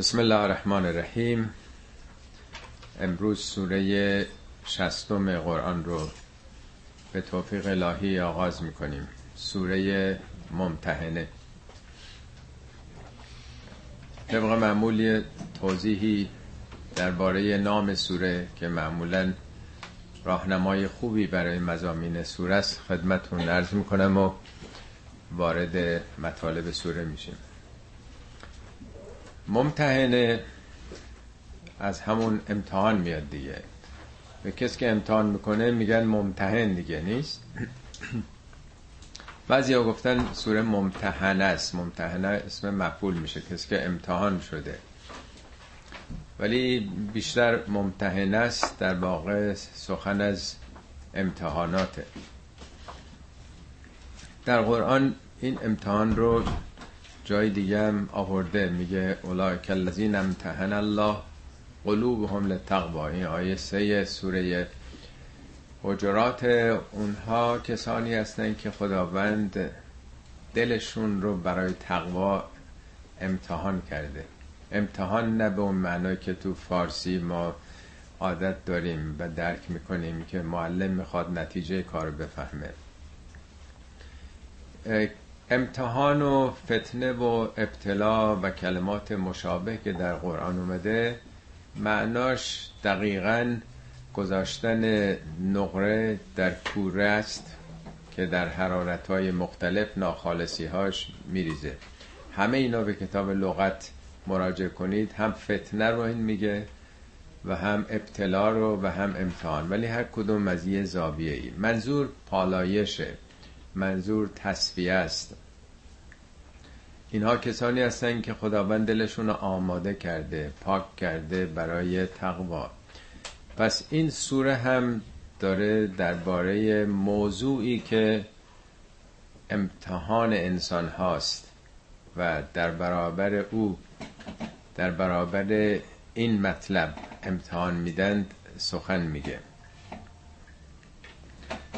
بسم الله الرحمن الرحیم امروز سوره شستم قرآن رو به توفیق الهی آغاز می‌کنیم. سوره ممتحنه. طبق معمولی توضیحی درباره نام سوره که معمولا راهنمای خوبی برای مزامین سوره است خدمتتون عرض می‌کنم و وارد مطالب سوره میشیم. ممتحنه از همون امتحان میاد دیگه. به کسی که امتحان می‌کنه میگن ممتحن دیگه نیست؟ بعضی ها گفتن سوره ممتحنه است. ممتحنه اسم مفعول میشه کسی که امتحان شده. ولی بیشتر ممتحنه است در واقع سخن از امتحاناته. در قرآن این امتحان رو جای دیگه هم آورده. میگه اولئک الذین امتحن الله قلوبهم للتقوا این آیه سه سوره حجرات. اونها کسانی هستند که خداوند دلشون رو برای تقوا امتحان کرده. امتحان نه به اون معنی که تو فارسی ما عادت داریم و درک می‌کنیم که معلم می‌خواد نتیجه کار بفهمه. امتحان و فتنه و ابتلا و کلمات مشابه که در قرآن اومده معناش دقیقا گذاشتن نقره در کوره است که در حرارت های مختلف ناخالصی هاش میریزه. همه اینا به کتاب لغت مراجعه کنید. هم فتنه رو این میگه و هم ابتلا رو و هم امتحان. ولی هر کدوم از یه زاویه ای منظور پالایشه. منظور تصفیه است. اینها کسانی هستند که خداوند دلشون آماده کرده پاک کرده برای تقوا. پس این سوره هم داره درباره موضوعی که امتحان انسان هاست و در برابر او در برابر این مطلب امتحان میدند سخن میگه.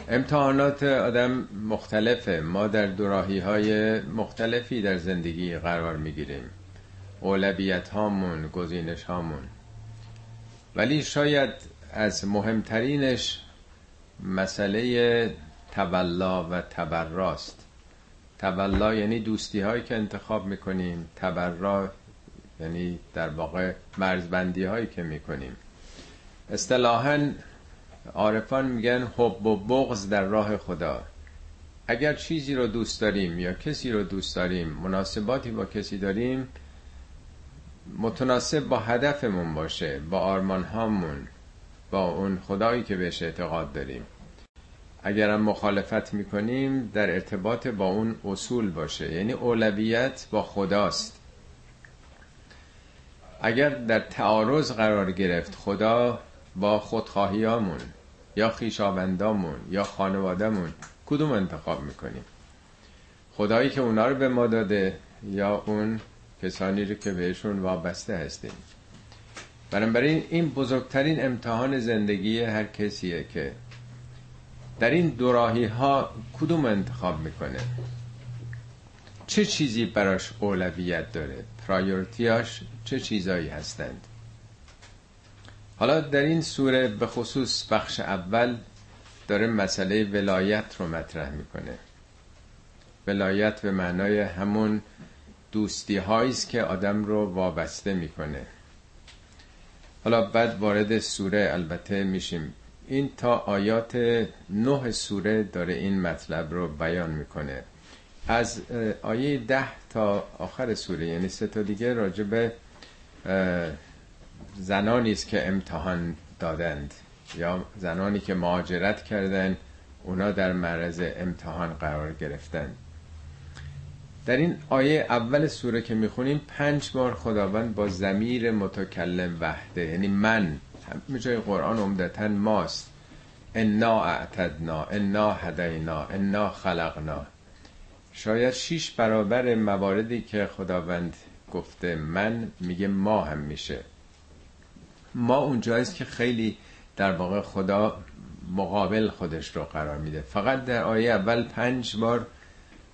امتحانات آدم مختلفه. ما در دوراهی های مختلفی در زندگی قرار می‌گیریم. اولویت هامون گزینش هامون ولی شاید از مهمترینش مسئله تولا و تبراست. تولا یعنی دوستی هایی که انتخاب می‌کنیم. تبرا یعنی در واقع مرزبندی هایی که می‌کنیم. اصطلاحا عارفان میگن حب و بغض در راه خدا. اگر چیزی رو دوست داریم یا کسی رو دوست داریم مناسباتی با کسی داریم متناسب با هدفمون باشه با آرمان هامون با اون خدایی که بهش اعتقاد داریم. اگرم مخالفت می‌کنیم در ارتباط با اون اصول باشه یعنی اولویت با خداست. اگر در تعارض قرار گرفت خدا با خودخواهیامون یا خیشاوندامون یا خانوادهمون کدوم انتخاب می‌کنیم؟ خدایی که اونا رو به ما داده یا اون کسانی رو که بهشون وابسته هستیم؟ بنابراین این بزرگترین امتحان زندگی هر کسیه که در این دوراهی ها کدوم انتخاب می‌کنه؟ چه چیزی براش اولویت داره؟ پرایورتیاش چه چیزایی هستند؟ حالا در این سوره به خصوص بخش اول داره مسئله ولایت رو مطرح می‌کنه. ولایت به معنای همون دوستی است که آدم رو وابسته می‌کنه. حالا بعد وارد سوره البته میشیم. این تا آیات نه سوره داره این مطلب رو بیان می‌کنه. از آیه ده تا آخر سوره یعنی سه تا دیگه راجب زنانی است که امتحان دادند یا زنانی که مهاجرت کردند اونا در معرض امتحان قرار گرفتند در این آیه اول سوره که می‌خونیم پنج بار خداوند با زمیر متکلم وحده. یعنی من همه جای قرآن عمدتا ماست. انا اعتدنا انا هدینا انا خلقنا. شاید شیش برابر مواردی که خداوند گفته من میگه ما هم میشه. ما اونجاییست که خیلی در واقع خدا مقابل خودش رو قرار میده. فقط در آیه اول پنج بار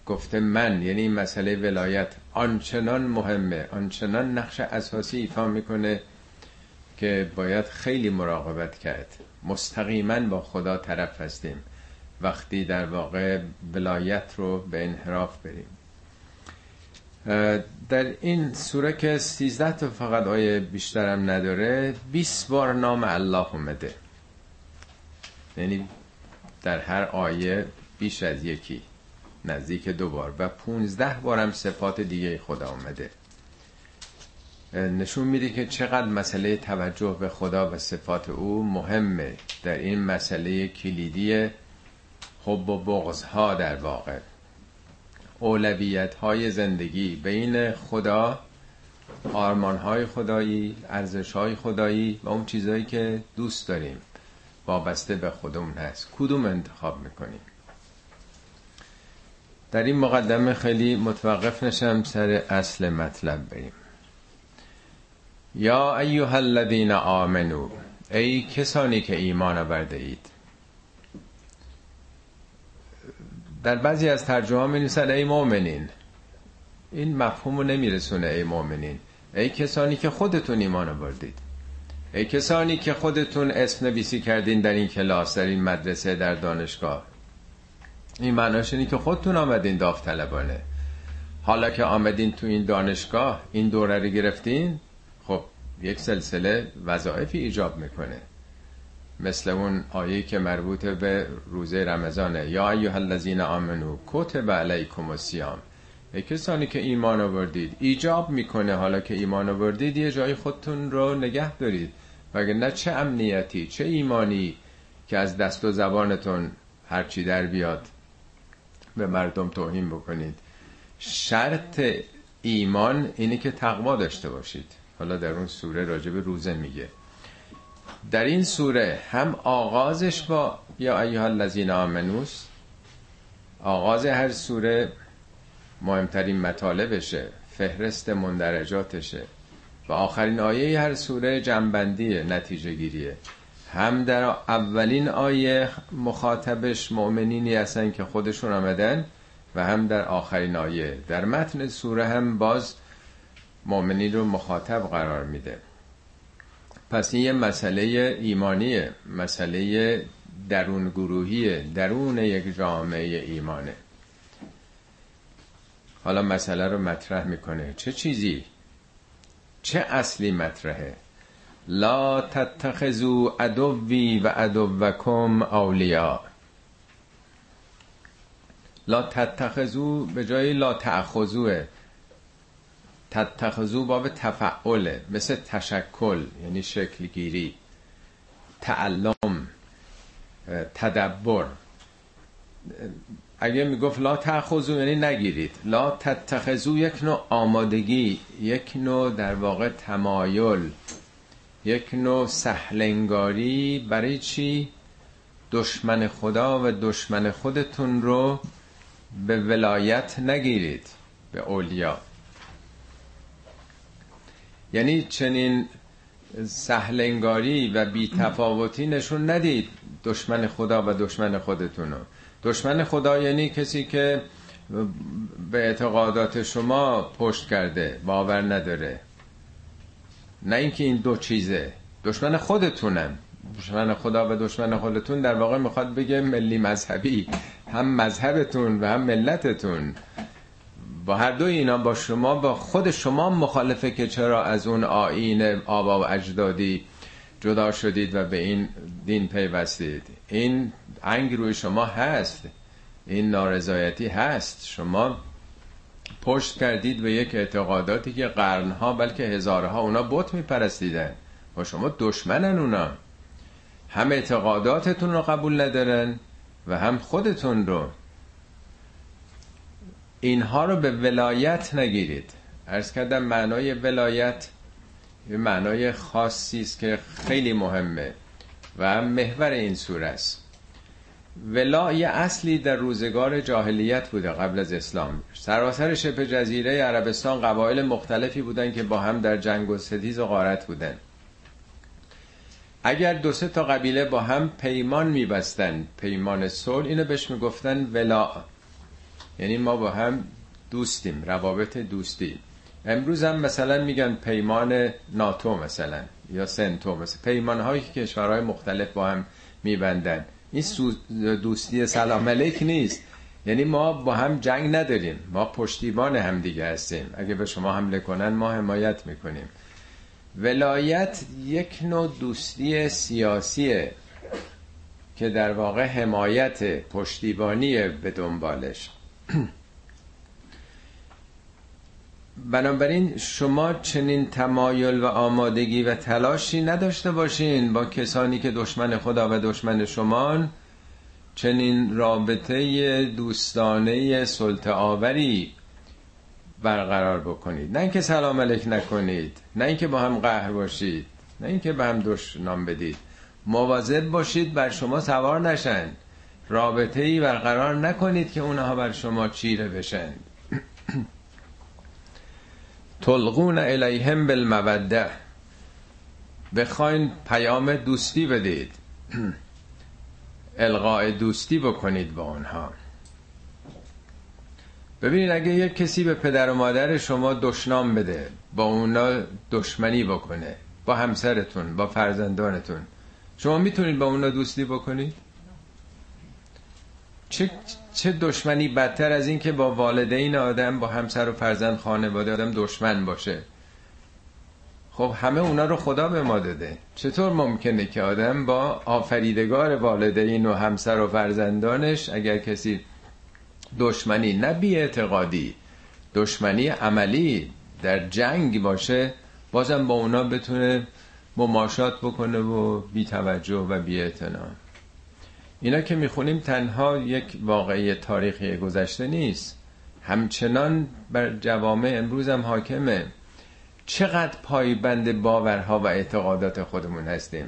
گفته من یعنی این مسئله ولایت آنچنان مهمه آنچنان نقش اساسی ایفا می‌کنه که باید خیلی مراقبت کرد. مستقیما با خدا طرف هستیم. وقتی در واقع ولایت رو به انحراف بریم. در این سوره که 13 تا فقط آیه بیشترم نداره 20 بار نام الله اومده. یعنی در هر آیه بیش از یکی نزدیک دو بار و 15 بارم صفات دیگه خدا اومده. نشون میده که چقدر مسئله توجه به خدا و صفات او مهمه. در این مسئله کلیدی حب و بغض ها در واقع. اولویت های زندگی بین خدا آرمان های خدایی ارزش های خدایی و اون چیزهایی که دوست داریم. وابسته به خودمون هست. کدوم انتخاب می‌کنیم؟ در این مقدمه خیلی متوقف نشم سر اصل مطلب بریم. یا ایها الذین آمنو ای کسانی که ایمان آورده اید در بعضی از ترجمه می نویسن ای مؤمنین. این مفهوم رو نمیرسونه ای مؤمنین. ای کسانی که خودتون ایمان آوردید. ای کسانی که خودتون اسم نویسی کردین در این کلاس در این مدرسه در دانشگاه. این معناش اینه که خودتون آمدین داوطلبانه. حالا که آمدین تو این دانشگاه این دوره رو گرفتین خب یک سلسله وظایفی ایجاب می‌کنه. مثل اون آیه که مربوط به روزه رمضانه. یا ایها الذین آمنو کتب علیکم الصیام. ای کسانی که ایمان آوردید ایجاب می‌کنه. حالا که ایمان آوردید یه جای خودتون رو نگه دارید. نه چه امنیتی چه ایمانی که از دست و زبانتون هرچی در بیاد به مردم توهین بکنید. شرط ایمان اینه که تقوا داشته باشید. حالا در اون سوره راجب روزه میگه. در این سوره هم آغازش با یا ایها الذین آمنوس آغاز هر سوره مهمترین مطالبشه فهرست مندرجاتشه. و آخرین آیه هر سوره جنبندیه نتیجه گیریه هم در اولین آیه مخاطبش مؤمنینی هستن که خودشون آمدن و هم در آخرین آیه. در متن سوره هم باز مؤمنین رو مخاطب قرار میده. پس این یه مسئله ایمانیه مسئله درون گروهیه درون یک جامعه ایمانه. حالا مسئله رو مطرح می‌کنه. چه چیزی؟ چه اصلی مطرحه؟ لا تتخذو عدوی و عدوکم اولیا. لا تتخذو به جای لا تأخذوه. تتخذو باب تفعله مثل تشکل یعنی شکلگیری تعلم تدبر. اگه می‌گفت لا تأخذو یعنی نگیرید. لا تتخذو یک نوع آمادگی یک نوع در واقع تمایل یک نوع سهلنگاری برای چی؟ دشمن خدا و دشمن خودتون رو به ولایت نگیرید به اولیا. یعنی چنین سهلنگاری و بیتفاوتی نشون ندید دشمن خدا و دشمن خودتونو دشمن خدا یعنی کسی که به اعتقادات شما پشت کرده باور نداره. نه اینکه این دو چیزه. دشمن خودتونم دشمن خدا و دشمن خودتون در واقع می‌خواد بگه ملی مذهبی. هم مذهبتون و هم ملتتون. با هر دو اینا با شما با خود شما مخالفه که چرا از اون آین آبا و اجدادی جدا شدید و به این دین پیوستید. این انگ روی شما هست. این نارضایتی هست. شما پشت کردید به یک اعتقاداتی که قرنها بلکه هزارها اونا بت میپرستیدن. با شما دشمنن اونا. هم اعتقاداتتون رو قبول ندارن و هم خودتون رو. اینها رو به ولایت نگیرید. ارز کردم معنای ولایت یه معنای خاصی است که خیلی مهمه و محور این سوره است. ولا یه اصلی در روزگار جاهلیت بوده قبل از اسلام. سراسر شبه جزیره عربستان قبایل مختلفی بودن که با هم در جنگ و ستیز و غارت بودن اگر دو سه تا قبیله با هم پیمان میبستن پیمان صلح اینو بهش می‌گفتن ولا یعنی ما با هم دوستیم روابط دوستی. امروز هم مثلا میگن پیمان ناتو مثلا یا سنتو مثلا. پیمان هایی که کشورهای مختلف با هم میبندن. این دوستی سلام علیک نیست. یعنی ما با هم جنگ نداریم. ما پشتیبان هم دیگه هستیم. اگه به شما حمله کنن ما حمایت می‌کنیم. ولایت یک نوع دوستی سیاسیه که در واقع حمایت پشتیبانی به دنبالش. بنابراین شما چنین تمایل و آمادگی و تلاشی نداشته باشین با کسانی که دشمن خدا و دشمن شمان چنین رابطه دوستانه سلطه آوری برقرار بکنید. نه اینکه سلام علیک نکنید نه اینکه با هم قهر باشید نه اینکه به هم دشنام بدید. مواظب باشید بر شما سوار نشن. رابطه ای برقرار نکنید که اونها بر شما چیره بشن. تلقون الیهم بالموده بخواین پیام دوستی بدید. القاء دوستی بکنید با اونها. ببینید اگه یک کسی به پدر و مادر شما دشنام بده با اونا دشمنی بکنه با همسرتون با فرزندانتون شما می‌تونید با اونا دوستی بکنید؟ چه, چه دشمنی بدتر از این که با والدین آدم با همسر و فرزند خانواده آدم دشمن باشه خب همه اونا رو خدا به ما داده چطور ممکنه که آدم با آفریدگار والدین و همسر و فرزندانش اگر کسی دشمنی نه بی اعتقادی دشمنی عملی در جنگ باشه بازم با اونا بتونه مماشات بکنه و بی توجه و بی اعتنا. اینا که می‌خونیم تنها یک واقعی تاریخی گذشته نیست. همچنان بر جوامع امروز هم حاکمه. چقدر پایبند باورها و اعتقادات خودمون هستیم.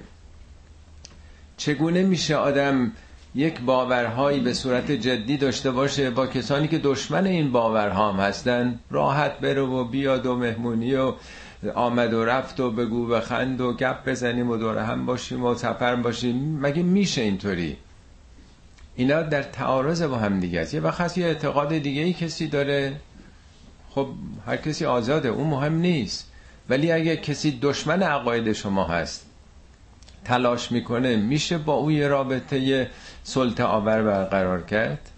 چگونه میشه آدم یک باورهایی به صورت جدی داشته باشه با کسانی که دشمن این باورها هم هستن؟ راحت بره و بیاد و مهمونی و آمد و رفت و بگو و خند و گپ بزنیم و دور هم باشیم و سفر باشیم. مگه میشه اینطوری؟ اینا در تعارض با هم دیگه است. یه وقت یه اعتقاد دیگه ای کسی داره. خب هر کسی آزاده اون مهم نیست. ولی اگه کسی دشمن عقاید شما هست تلاش می‌کنه میشه با او یه رابطه سلطه آور برقرار کرد؟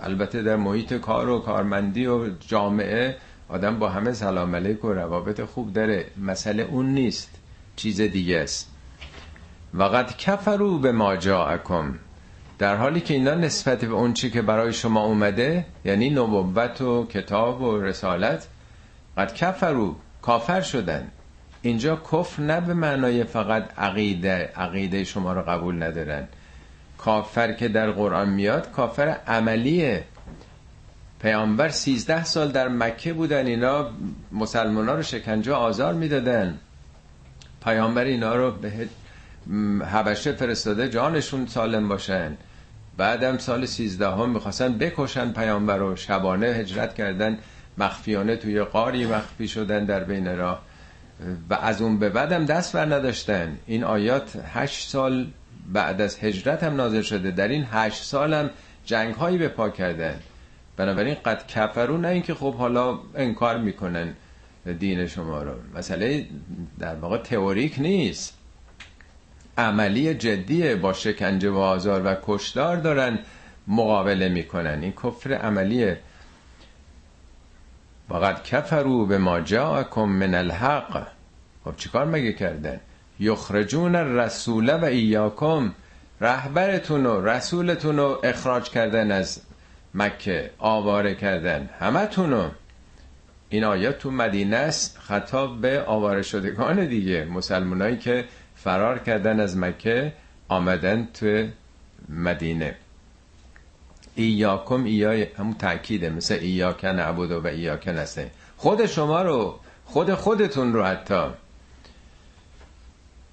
البته در محیط کار و کارمندی و جامعه آدم با همه سلام علیک و روابط خوب داره. مسئله اون نیست. چیز دیگه است. وقت کفرو به ما جاءکم. در حالی که اینا نسبت به اون چی که برای شما اومده یعنی نبوت و کتاب و رسالت قد کفرو کافر شدن. اینجا کفر نه به معنای فقط عقیده عقیده شما رو قبول ندارن. کافر که در قرآن میاد کافر عملیه. پیامبر سیزده سال در مکه بودن اینا مسلمان ها رو شکنجه آزار می‌دادن. پیامبر اینا رو به حبشه فرستاده جانشون سالم باشن. بعدم سال سیزده هم می‌خواستن بکشن پیامبر رو شبانه هجرت کردن مخفیانه توی قاری مخفی شدن در بین راه. و از اون به بعدم دست بر نداشتن. این آیات هشت سال بعد از هجرت هم نازل شده. در این هشت سال هم جنگ هایی به پا کردن. بنابراین قد کفرو نه اینکه خب حالا انکار می‌کنن دین شما رو. مسئله در واقع تئوریک نیست. عملی جدیه با شکنجه و آزار و کشدار دارن مقابله می‌کنن. این کفر عملیه. وقد کفرو به ما جاءکم من الحق. خب چیکار مگه کردن؟ یخرجون الرسول و ایاکم. رهبرتون و رسولتون رو اخراج کردن از مکه آواره کردن همتونو این آیات تو مدینه است. خطاب به آواره شدگان دیگه مسلمانایی که فرار کردن از مکه آمدن تو مدینه. ایاکم ایای همون تأکیده مثل ایاکن عبود و ایاکن هسته خود شما رو خود خودتون رو حتی.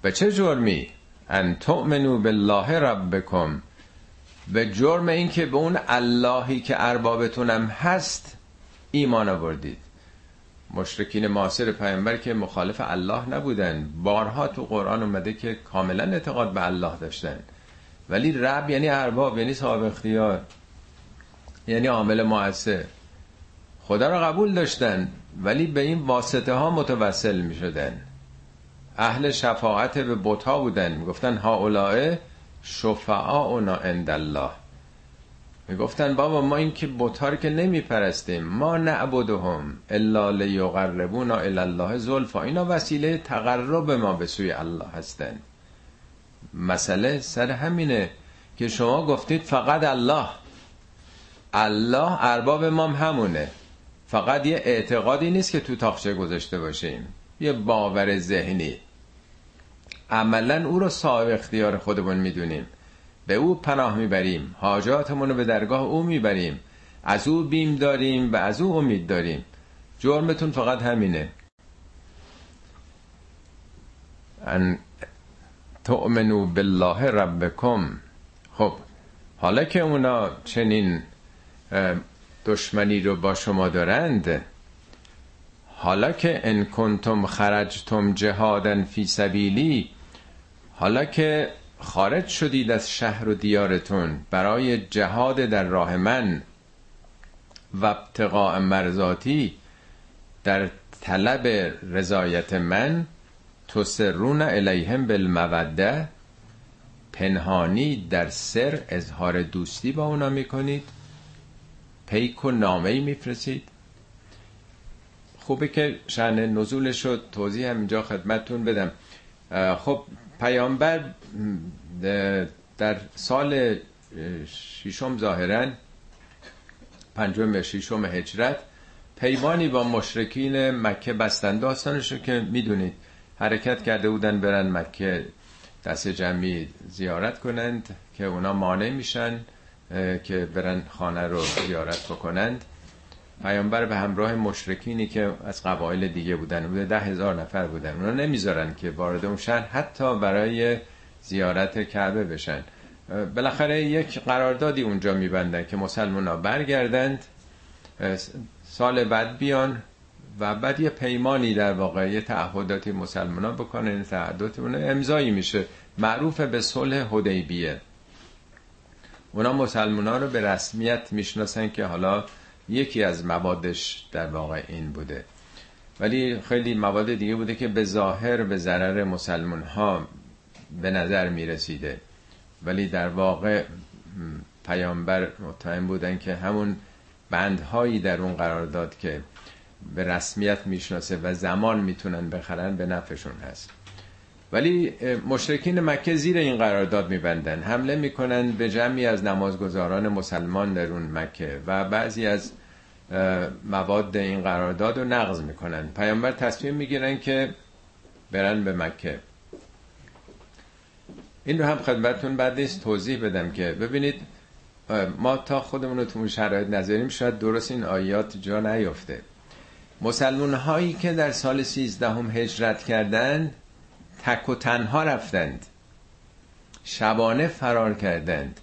به چه جرمی؟ ان تؤمنو بالله ربکم. به جرم این که به اون اللهی که اربابتونم هست ایمان آوردید. مشرکین معاصر پیامبر که مخالف الله نبودن بارها تو قرآن اومده که کاملا اعتقاد به الله داشتن ولی رب یعنی ارباب یعنی صاحب اختیار یعنی عامل مؤثر خدا رو قبول داشتن ولی به این واسطه ها متوسل می شدن اهل شفاعت به بوتا بودن. می‌گفتن ها اولائه شفعاؤنا عند الله. می‌گفتن بابا ما این که بوتا رو که نمی پرستیم ما نعبدهم الا لیقربونا الی الله زلفا. اینا وسیله تقرب ما به سوی الله هستن. مسئله سر همینه که شما گفتید فقط الله. الله ارباب ما همونه. فقط یه اعتقادی نیست که تو تاخچه گذاشته باشیم. یه باور ذهنی. عملا او رو صاحب اختیار خودمون می‌دونیم. به او پناه می‌بریم. حاجاتمون رو به درگاه او می‌بریم. از او بیم داریم و از او امید داریم. جرمتون فقط همینه. ان تؤمنو بالله ربکم. خب حالا که اونا چنین دشمنی رو با شما دارند حالا که ان کنتم خرجتم جهادا فی سبیلی حالا که خارج شدید از شهر و دیارتون برای جهاد در راه من و ابتقاء مرزاتی در طلب رضایت من تسرون الیهم بالموده پنهانی در سر اظهار دوستی با اونا می‌کنید. پیک و نامه میفرستید. خوبه که شن نزولش رو توضیح هم اینجا خدمتتون بدم. خب پیامبر در سال ششم ظاهرا پنجم ششم هجرت پیمانی با مشرکین مکه بستن داستانش رو که می‌دونید حرکت کرده بودن برن مکه دست جمعی زیارت کنند که اونا مانع میشن که برن خانه رو زیارت بکنند. پیامبر به همراه مشرکینی که از قبایل دیگه بودن بوده ده هزار نفر بودن. اونا نمی‌ذارن که وارد اون شهر حتی برای زیارت کعبه بشن. بالاخره یک قراردادی اونجا میبندن که مسلمان ها برگردند سال بعد بیان و بعد یه پیمانی در واقع یه تعهداتی مسلمان ها بکنن تعهدات امضایی میشه. معروف به صلح حدیبیه. اونا مسلمان ها رو به رسمیت می‌شناسن که حالا یکی از موادش در واقع این بوده. ولی خیلی مواد دیگه بوده که به ظاهر به ضرر مسلمان ها به نظر می رسیده ولی در واقع پیامبر متهم بودن که همون بندهایی در اون قرار داد که به رسمیت می‌شناسه و زمان می‌تونن بخرن به نفعشون هست. ولی مشرکین مکه زیر این قرارداد میبندن. حمله می‌کنن به جمعی از نمازگزاران مسلمان در اون مکه و بعضی از مواد این قرارداد رو نقض می‌کنن. پیامبر تصمیم می‌گیرن که برن به مکه. این رو هم خدمتتون بعد نیست توضیح بدم که ببینید ما تا خودمون رو تو اون شرایط نظریم شاید درست این آیات جا نیفته مسلمان هایی که در سال سیزدهم هجرت کردند تک و تنها رفتند. شبانه فرار کردند.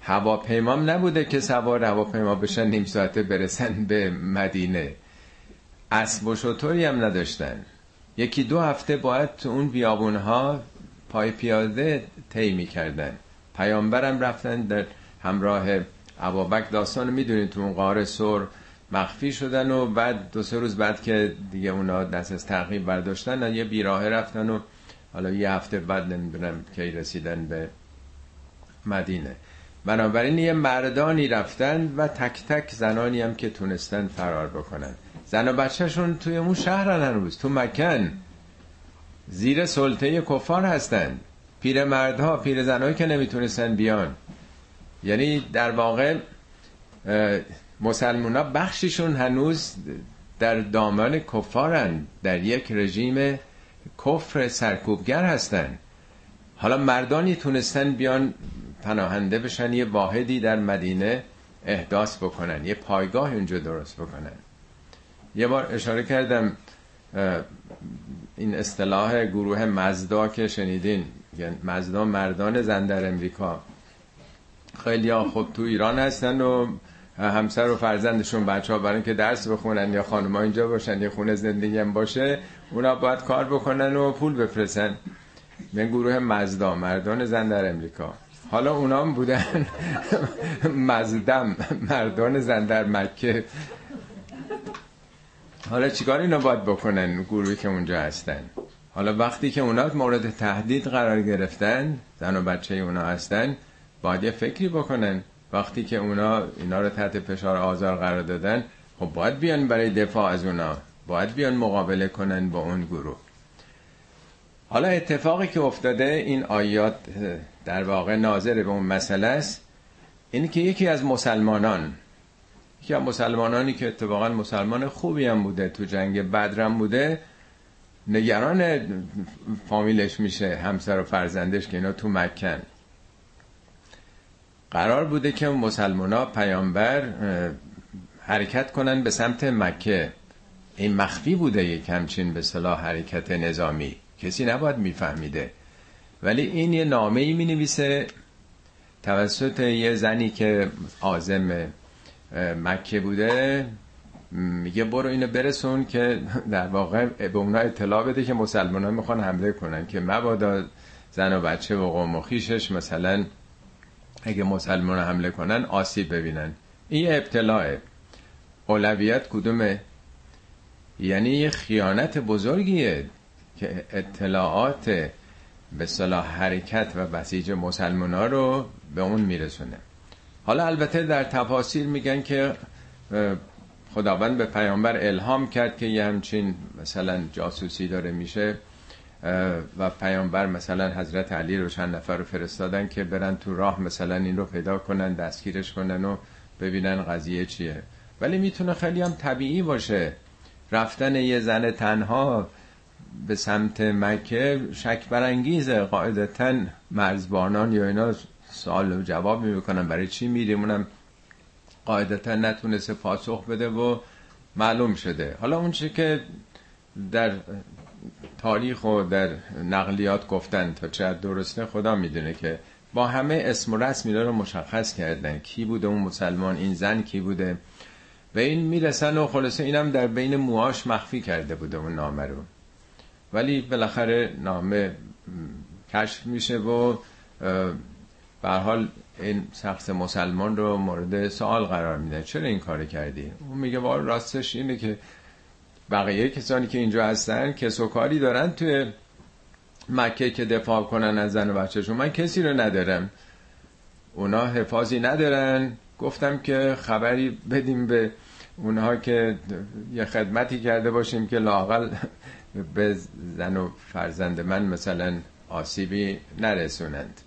هواپیمام نبوده که سوار هواپیما بشن نیم ساعته برسن به مدینه. اسب و شطوری هم نداشتن. یکی دو هفته باید تو اون بیابون ها پای پیاده طی کردن پیامبرم رفتن در همراه عبابک داستان می‌دونید تو اون قاره سر مخفی شدن و بعد دو سه روز بعد که دیگه اونا دست از تعقیب برداشتن یه بیراه رفتن و حالا یه هفته بعد نمی‌دونم کی رسیدن به مدینه. بنابراین یه مردانی رفتن و تک تک زنانی هم که تونستن فرار بکنن. زن و بچهشون توی اون شهرن هنوز تو مکن. زیر سلطه کفار هستن. پیر مردها پیر زنهایی که نمی‌تونستن بیان. یعنی در واقع مسلمان ها بخششون هنوز در دامان کفارن در یک رژیم کفر سرکوبگر هستن. حالا مردانی تونستن بیان پناهنده بشن یه واحدی در مدینه احداث بکنن یه پایگاه اونجا درست بکنن. یه بار اشاره کردم این اصطلاح گروه مزدا که شنیدین یعنی مزدا مردان زن در امریکا. خیلی ها خب تو ایران هستن و همسر و فرزندشون بچه ها برای که درس بخونن یا خانم اینجا باشن یه خونه زندگی هم باشه. اونا باید کار بکنن و پول بفرسن به گروه مزدا مردان زن در امریکا. حالا اونا هم بودن. مزدم مردان زن در مکه. حالا چیکار اینا باید بکنن گروهی که اونجا هستن؟ حالا وقتی که اونا مورد تهدید قرار گرفتن زن و بچه اونا هستن باید یه فکری بکنن. وقتی که اونا اینا رو تحت فشار آزار قرار دادن خب باید بیان برای دفاع از اونا. باید بیان مقابله کنن با اون گروه. حالا اتفاقی که افتاده این آیات در واقع ناظر به اون مسئله است این که یکی از مسلمانان یکی از مسلمانانی که اتفاقا مسلمان خوبی هم بوده تو جنگ بدرم بوده نگران فامیلش میشه همسر و فرزندش که اینا تو مکن قرار بوده که مسلمان ها پیامبر حرکت کنن به سمت مکه. این مخفی بوده یک همچین به صلاح حرکت نظامی. کسی نباید میفهمیده. ولی این یه نامه ای می نویسه توسط یه زنی که آزم مکه بوده. میگه برو اینو برسون که در واقع به اونا اطلاع بده که مسلمان ها می‌خوان حمله کنن که مبادا زن و بچه و قوم و خیشش مثلا اگه مسلمان حمله کنن آسیب ببینن. این یه ابتلاعه. اولویت کدومه؟ یعنی یه خیانت بزرگیه که اطلاعات به صلاح حرکت و بسیج مسلمان ها رو به اون میرسونه. حالا البته در تفاصیل میگن که خداوند به پیامبر الهام کرد که یه همچین مثلا جاسوسی داره میشه و پیامبر مثلا حضرت علی رو چند نفر رو فرستادن که برن تو راه مثلا این رو پیدا کنن دستگیرش کنن و ببینن قضیه چیه. ولی می‌تونه خیلی هم طبیعی باشه. رفتن یه زن تنها به سمت مکه شک برانگیزه. قاعدتا مرزبانان یا اینا سوال و جواب می‌کنن. برای چی میریم؟ اونم قاعدتا نتونسته پاسخ بده و معلوم شده. حالا اون چی که در تاریخ و در نقلیات گفتن تا چه درسته خدا می‌دونه که با همه اسم و رسم رو مشخص کردن. کی بوده اون مسلمان؟ این زن کی بوده؟ و این می‌رسن و خلاصه اینم در بین موهاش مخفی کرده بوده اون نامه رو. ولی بالاخره نامه کشف میشه و به حال این شخص مسلمان رو مورد سوال قرار میده. چرا این کار کردی؟ اون میگه وای راستش اینه که بقیه کسانی که اینجا هستن کس و کاری دارن توی مکه که دفاع کنن از زن و بچهشون. من کسی رو ندارم. اونا حفاظی ندارن. گفتم که خبری بدیم به اونها که یه خدمتی کرده باشیم که لاقل به زن و فرزند من مثلا آسیبی نرسونند.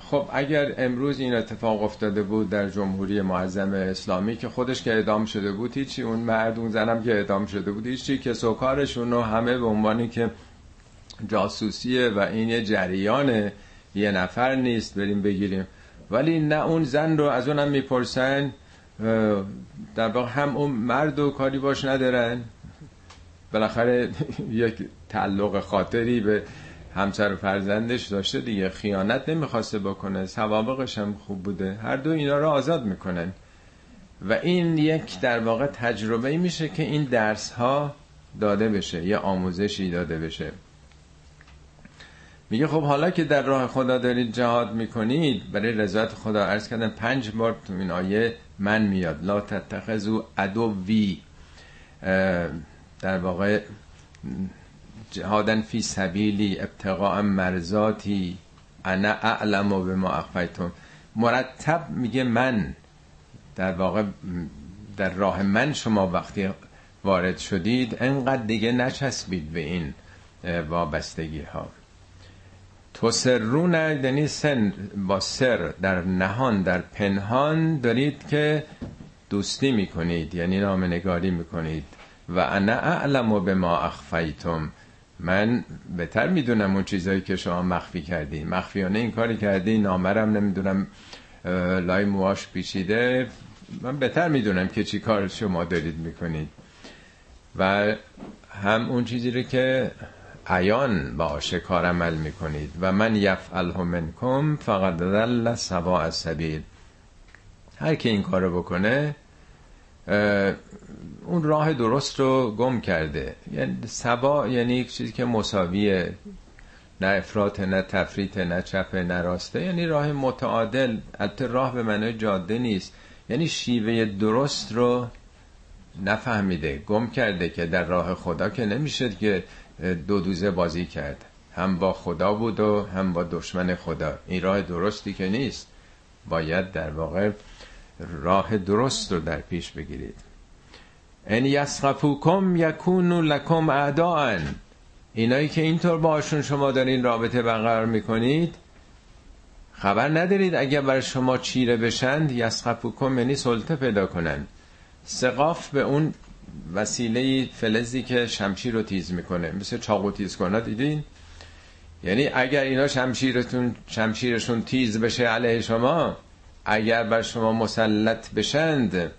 خب اگر امروز این اتفاق افتاده بود در جمهوری معظم اسلامی که خودش که اعدام شده بود هیچی اون مرد اون زنم که اعدام شده بود هیچی که سوکارشون رو همه به عنوانی که جاسوسیه و این یه جریان یه نفر نیست بریم بگیریم. ولی نه اون زن رو از اونم می‌پرسن در واقع هم اون مرد و کاری باش ندارن. بالاخره یک تعلق خاطری به همسر و فرزندش داشته دیگه. خیانت نمی‌خواسته بکنه سوابقش هم خوب بوده. هر دو اینا رو آزاد می‌کنن. و این یک در واقع تجربه میشه که این درس ها داده بشه یه آموزشی داده بشه. میگه خب حالا که در راه خدا دارید جهاد می‌کنید برای رضایت خدا عرض کردن پنج بار تو این آیه من میاد. لا تتخذو وی در واقع جهادن فی سبیلی ابتقاء مرزاتی انا اعلم و به ما اخفیتون مرتب میگه من. در واقع در راه من شما وقتی وارد شدید انقدر دیگه نچسبید به این وابستگی ها تسرون یعنی سن با سر در نهان در پنهان دارید که دوستی می‌کنید یعنی نامنگاری می‌کنید. و انا اعلم و به ما اخفیتم. من بهتر می‌دونم اون چیزایی که شما مخفی کردی. مخفیانه این کاری کردی نامرم نمی‌دونم لای مواش پیچیده. من بهتر می‌دونم که چی کار شما دارید می‌کنید. و هم اون چیزی رو که عیان با آشکار عمل می‌کنید و من یفعله منکم فقط دل سوا سبیل هر که این کارو بکنه اون راه درست رو گم کرده. یعنی سبا یعنی یک چیزی که مساویه. نه افراط نه تفریط نه چپ نه راسته. یعنی راه متعادل. البته راه به معنای جاده نیست. یعنی شیوه درست رو نفهمیده گم کرده که در راه خدا که نمیشه که دو دوزه بازی کرد. هم با خدا بود و هم با دشمن خدا. این راه درستی که نیست. باید در واقع راه درست رو در پیش بگیرید. ان یسقفوکم یکونو لکم اعداء اینایی که اینطور باشون شما دارین رابطه برقرار می‌کنید خبر ندارید اگر برای شما چیره بشند یسقفوکم یعنی سلطه پیدا کنن سقاف به اون وسیله فلزی که شمشیر رو تیز می‌کنه مثل چاقو تیز کنه دیدین؟ یعنی اگر اینا شمشیرتون شمشیرشون تیز بشه علیه شما اگر بر شما مسلط بشند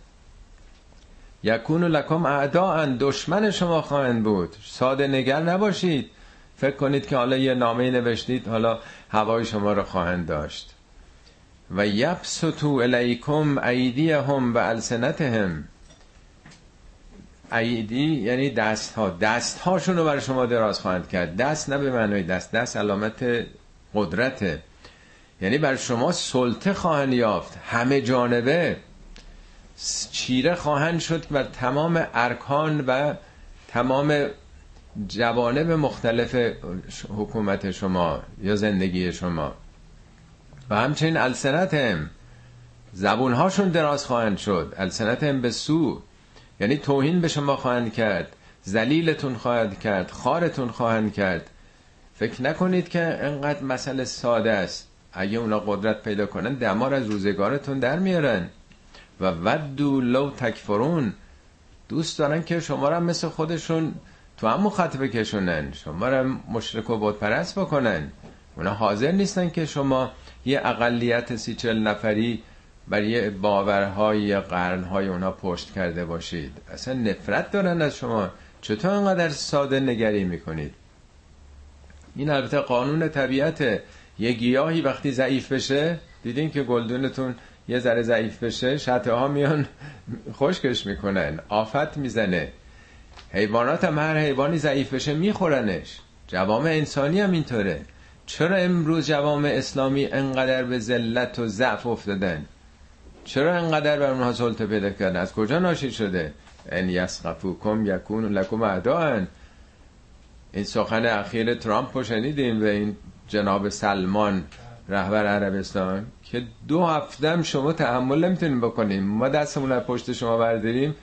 یکون لکم اعداء دشمن شما خواهند بود. ساده نگر نباشید. فکر کنید که حالا یه نامه نوشتید حالا هوای شما رو خواهند داشت. و یبسطو الیکم ایدیهم و السنتهم. ایدی یعنی دست ها دست هاشون رو برای شما دراز خواهند کرد. دست نه به معنای دست. دست علامت قدرته. یعنی بر شما سلطه خواهند یافت. همه جانبه چیره خواهند شد بر تمام ارکان و تمام جوانب مختلف حکومت شما یا زندگی شما. و همچنین السنت هم زبون هاشون دراز خواهند شد. السنت هم به سو. یعنی توهین به شما خواهند کرد زلیلتون خواهد کرد خارتون خواهند کرد. فکر نکنید که انقدر مسئله ساده است. اگه اونا قدرت پیدا کنن دمار از روزگارتون در میارن. و ودو لو تکفرون. دوست دارن که شما را مثل خودشون تو هم مخاطبه بکشونن. شما را مشرک و بود پرست بکنن. اونا حاضر نیستن که شما یه اقلیت سی چل نفری برای باورهای قرنهای اونا پشت کرده باشید. اصلا نفرت دارن از شما. چطور انقدر ساده نگری می‌کنید؟ این البته قانون طبیعت. یه گیاهی وقتی ضعیف بشه دیدین که گلدونتون یه ذره ضعیف بشه شطه ها میان خشکش می‌کنن آفت می‌زنه. حیوانات هم هر حیوانی ضعیف بشه میخورنش. جوام انسانی هم اینطوره. چرا امروز جوام اسلامی انقدر به ذلت و ضعف افتادن؟ چرا انقدر بر اونها سلطه پیدا کردن؟ از کجا ناشی شده؟ ان یسقفوکم یکون لکم اعداء این سخن اخیر ترامپ رو شنیدیم و این جناب سلمان رهبر عربستان؟ که دو هفتم شما تحمل نمی‌تونیم بکنیم ما دستمون از پشت شما برداریم.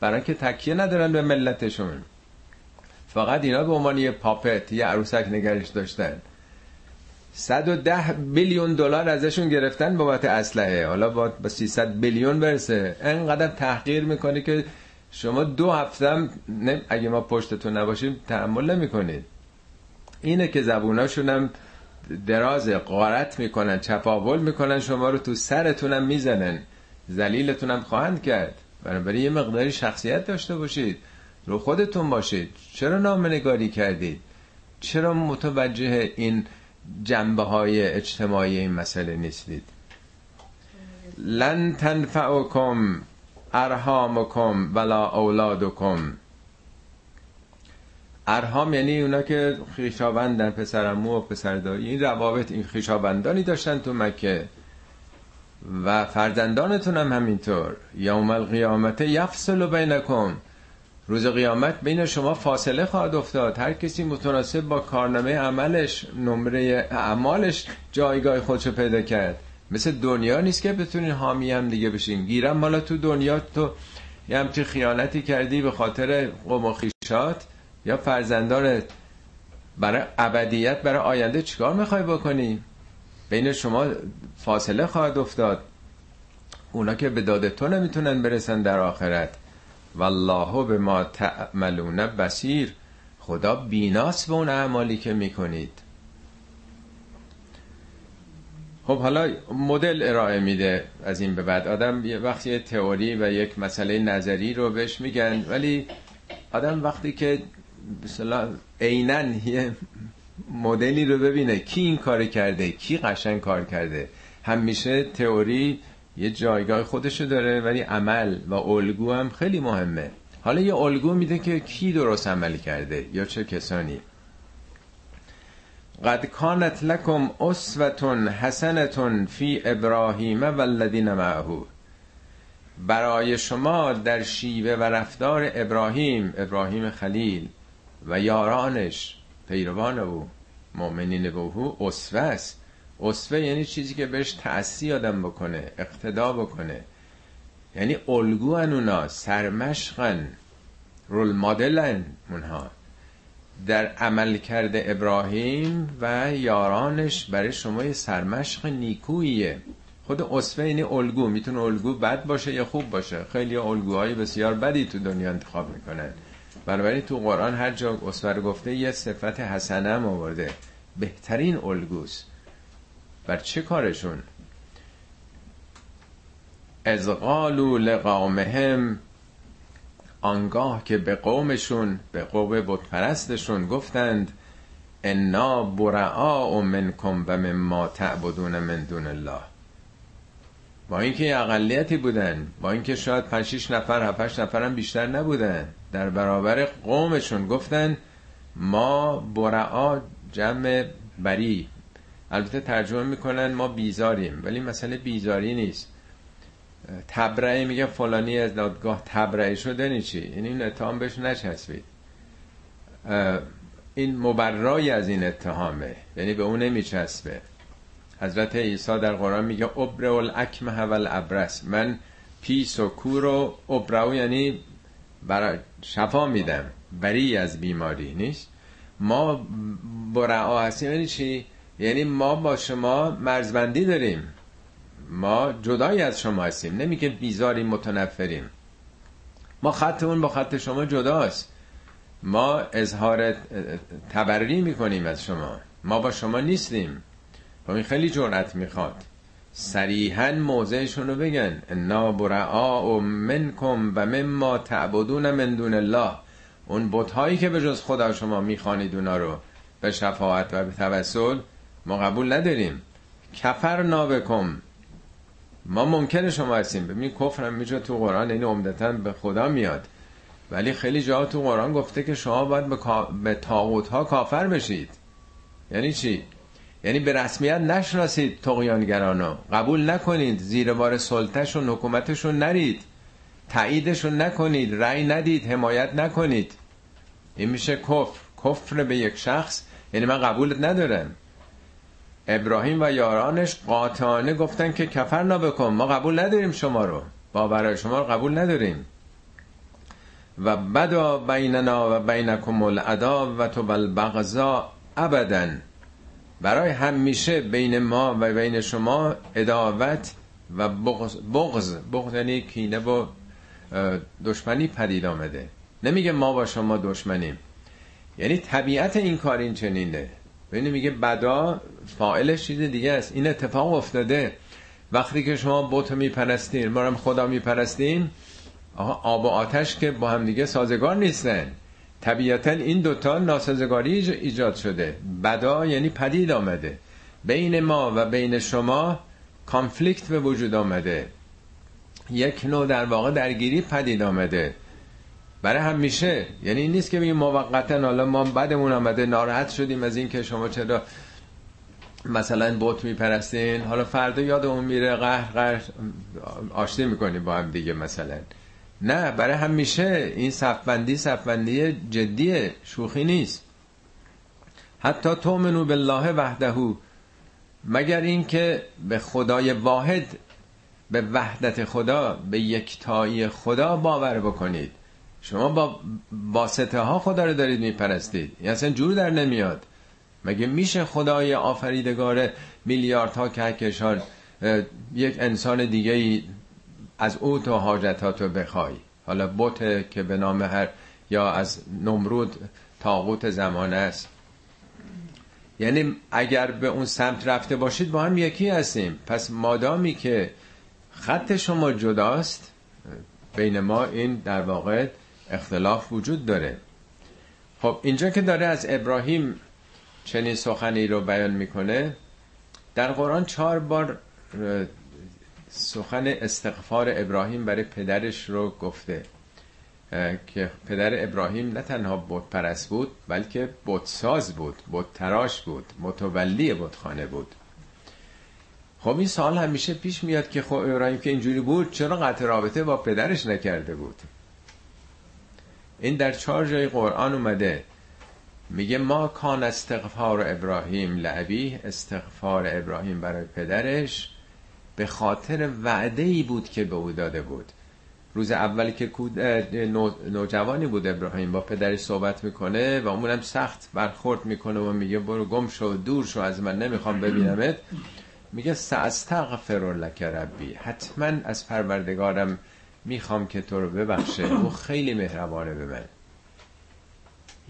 برای که تکیه ندارن به ملتشون فقط اینا به عنوان یه پاپت یه عروسک نگرش داشتن. 110 بیلیون دلار ازشون گرفتن بابت اسلحه. حالا با 300 بیلیون برسه. انقدر تحقیر می‌کنه که شما دو هفتم اگه ما پشتتون نباشیم تحمل نمی‌کنید. اینه که زبوناشون هم دراز قارت می‌کنن چپاول می‌کنن شما رو تو سرتونم می‌زنن. زلیلتونم خواهند کرد. بنابراین یه مقداری شخصیت داشته باشید. رو خودتون باشید. چرا نامنگاری کردید؟ چرا متوجه این جنبه های اجتماعی این مسئله نیستید. لن تنفعکم ارهامکم ولا اولادکم. ارهام یعنی اونا که خیشاوندن پسرمو و پسردایی این روابط این خیشاوندانی داشتن تو مکه. و فرزندانتون هم همینطور. یوم القیامت یفصل بینکم. روز قیامت بین شما فاصله خواهد افتاد. هر کسی متناسب با کارنامه عملش نمره اعمالش جایگاه خودشو پیدا کرد. مثل دنیا نیست که بتونین حامی هم دیگه بشین. گیرم مالا تو دنیا تو یه همچین خیانتی کردی به خاطر قوم و خیشات؟ یا فرزندانت برای ابدیت برای آینده چیکار می‌خوای بکنی؟ بین شما فاصله خواهد افتاد. اونا که به داد تو نمی‌تونن برسن در آخرت. والله به ما تعملون بسیر خدا بیناس به اون اعمالی که می‌کنید. خب حالا مدل ارائه میده از این به بعد. آدم یه وقتی تئوری و یک مسئله نظری رو بهش میگن ولی آدم وقتی که مثلا عینا یه مدلی رو ببینه کی این کار کرده کی قشنگ کار کرده. همیشه تئوری یه جایگاه خودشو داره ولی عمل و الگو هم خیلی مهمه. حالا یه الگو میده که کی درست عمل کرده یا چه کسانی. قد کانت لکم اسوة حسنة فی ابراهیم و الذین معه. برای شما در شیوه و رفتار ابراهیم ابراهیم خلیل و یارانش پیروان او مؤمنین به او اسوه است. اسوه یعنی چیزی که بهش تأسی آدم بکنه اقتدا بکنه. یعنی الگو اونا سرمشقن رول مدلن اونها. در عمل کرده ابراهیم و یارانش برای شما یه سرمشق نیکوییه. خود اصفه یعنی الگو. می‌تونه الگو بد باشه یا خوب باشه. خیلی الگوهای بسیار بدی تو دنیا انتخاب می‌کنن. بنابراین تو قرآن هر جا اصفه رو گفته یه صفت حسنه هم آورده. بهترین الگوست. بر چه کارشون؟ از قالو لقامهم آنگاه که به قومشون به قوم بتپرستشون گفتند انا برعا منکم و مما تعبدون من دون الله. با اینکه اقلیتی بودن با اینکه شاید 5 6 نفر 7 نفر هم بیشتر نبودن در برابر قومشون گفتن ما برعا جمع بری. البته ترجمه می‌کنن ما بیزاریم ولی مسئله بیزاری نیست. تبرعه میگه فلانی از دادگاه تبرعه شده نیچی یعنی این اتهام بهش نچسبید. این مبرای از این اتهامه یعنی به اون نمیچسبه. حضرت عیسی در قرآن میگه ابر الاکمه و ابرس من پیس و کور و ابرو یعنی برای شفا میدم. بری از بیماری نیست؟ ما برعا هستیم. یعنی چی؟ یعنی ما با شما مرزبندی داریم. ما جدایی از شما هستیم. نمیگه بیزاریم متنفریم. ما خطمون با خط شما جداست. ما اظهار تبری می‌کنیم از شما. ما با شما نیستیم. و این خیلی جرأت می‌خواد. صریحا موضعشون رو بگن. انا برعا و منکم و مما تعبدون من دون الله. اون بتهایی که به جز خدا شما می‌خوانید اونا رو. به شفاعت و به توسل. ما قبول نداریم. کفر نابکم. ما ممکنه شما هستیم. ببین کفر هم میجا تو قرآن این عمدتا به خدا میاد. ولی خیلی جا تو قرآن گفته که شما باید به. به ها کافر بشید. یعنی چی؟ یعنی به رسمیت نشناسید تقیانگرانو. قبول نکنید. زیر بار سلطهشون حکومتشون نرید. تاییدشون نکنید. رأی ندید. حمایت نکنید. این میشه کفر. کفر به یک شخص. یعنی من قبولت ندارم. ابراهیم و یارانش قاطعانه گفتن که کفر بکن ما قبول نداریم شما رو. باورای شما رو قبول نداریم. و بدا بیننا و بینکم العدا و تو بالبغضا ابدا. برای همیشه بین ما و بین شما اداوت و بغض بغض, بغض یعنی کینه و دشمنی پدید آمده. نمیگه ما با شما دشمنیم. یعنی طبیعت این کار این چنینه ببینید میگه بدا فاعلش چیز دیگه است. این اتفاق افتاده. وقتی که شما بت میپرستین ما هم خدا میپرستین آقا آب و آتش که با هم دیگه سازگار نیستن. طبیعتا این دوتا ناسازگاری ایجاد شده. بدا یعنی پدید آمده. بین ما و بین شما کانفلیکت به وجود آمده. یک نوع در واقع درگیری پدید آمده. برای همیشه یعنی این نیست که بگیم موقتا حالا ما بدمون آمده ناراحت شدیم از این که شما چرا مثلا بوت میپرستین. حالا فردا یادمون میره قهر قهر آشتی می‌کنیم با هم دیگه مثلا. نه برای همیشه این صفبندی صفبندی جدیه شوخی نیست. حتی تومنو بالله وحدهو مگر اینکه به خدای واحد به وحدت خدا به یکتایی خدا باور بکنید. شما با واسطه ها خدا رو دارید میپرستید. این اصلا جور در نمیاد. مگه میشه خدای آفریدگار میلیاردها کهکشان یک انسان دیگه ای از او تو حاجتاتو بخوای؟ حالا بوت که به نام هر یا از نمرود تاغوت زمانه است. یعنی اگر به اون سمت رفته باشید با هم یکی هستیم. پس مادامی که خط شما جداست بین ما این در واقع اختلاف وجود داره. خب اینجا که داره از ابراهیم چنین سخنی رو بیان می‌کنه در قرآن چهار بار سخن استغفار ابراهیم برای پدرش رو گفته که پدر ابراهیم نه تنها بت پرست بود بلکه بت ساز بود بت تراش بود متولی بتخانه بود. خب این سال همیشه پیش میاد که خب ابراهیم که اینجوری بود چرا قطع رابطه با پدرش نکرده بود؟ این در چهار جای قرآن اومده. میگه ما کان استغفار ابراهیم لعبی استغفار ابراهیم برای پدرش به خاطر وعده ای بود که به او داده بود. روز اولی که نوجوانی بود ابراهیم با پدرش صحبت می‌کنه و اونم سخت برخورد می‌کنه و میگه برو گم شو دور شو از من نمی‌خوام ببینمت. میگه ساستغفر لک ربی. حتما از پروردگارم می‌خوام که تو رو ببخشه. او خیلی مهربانه به من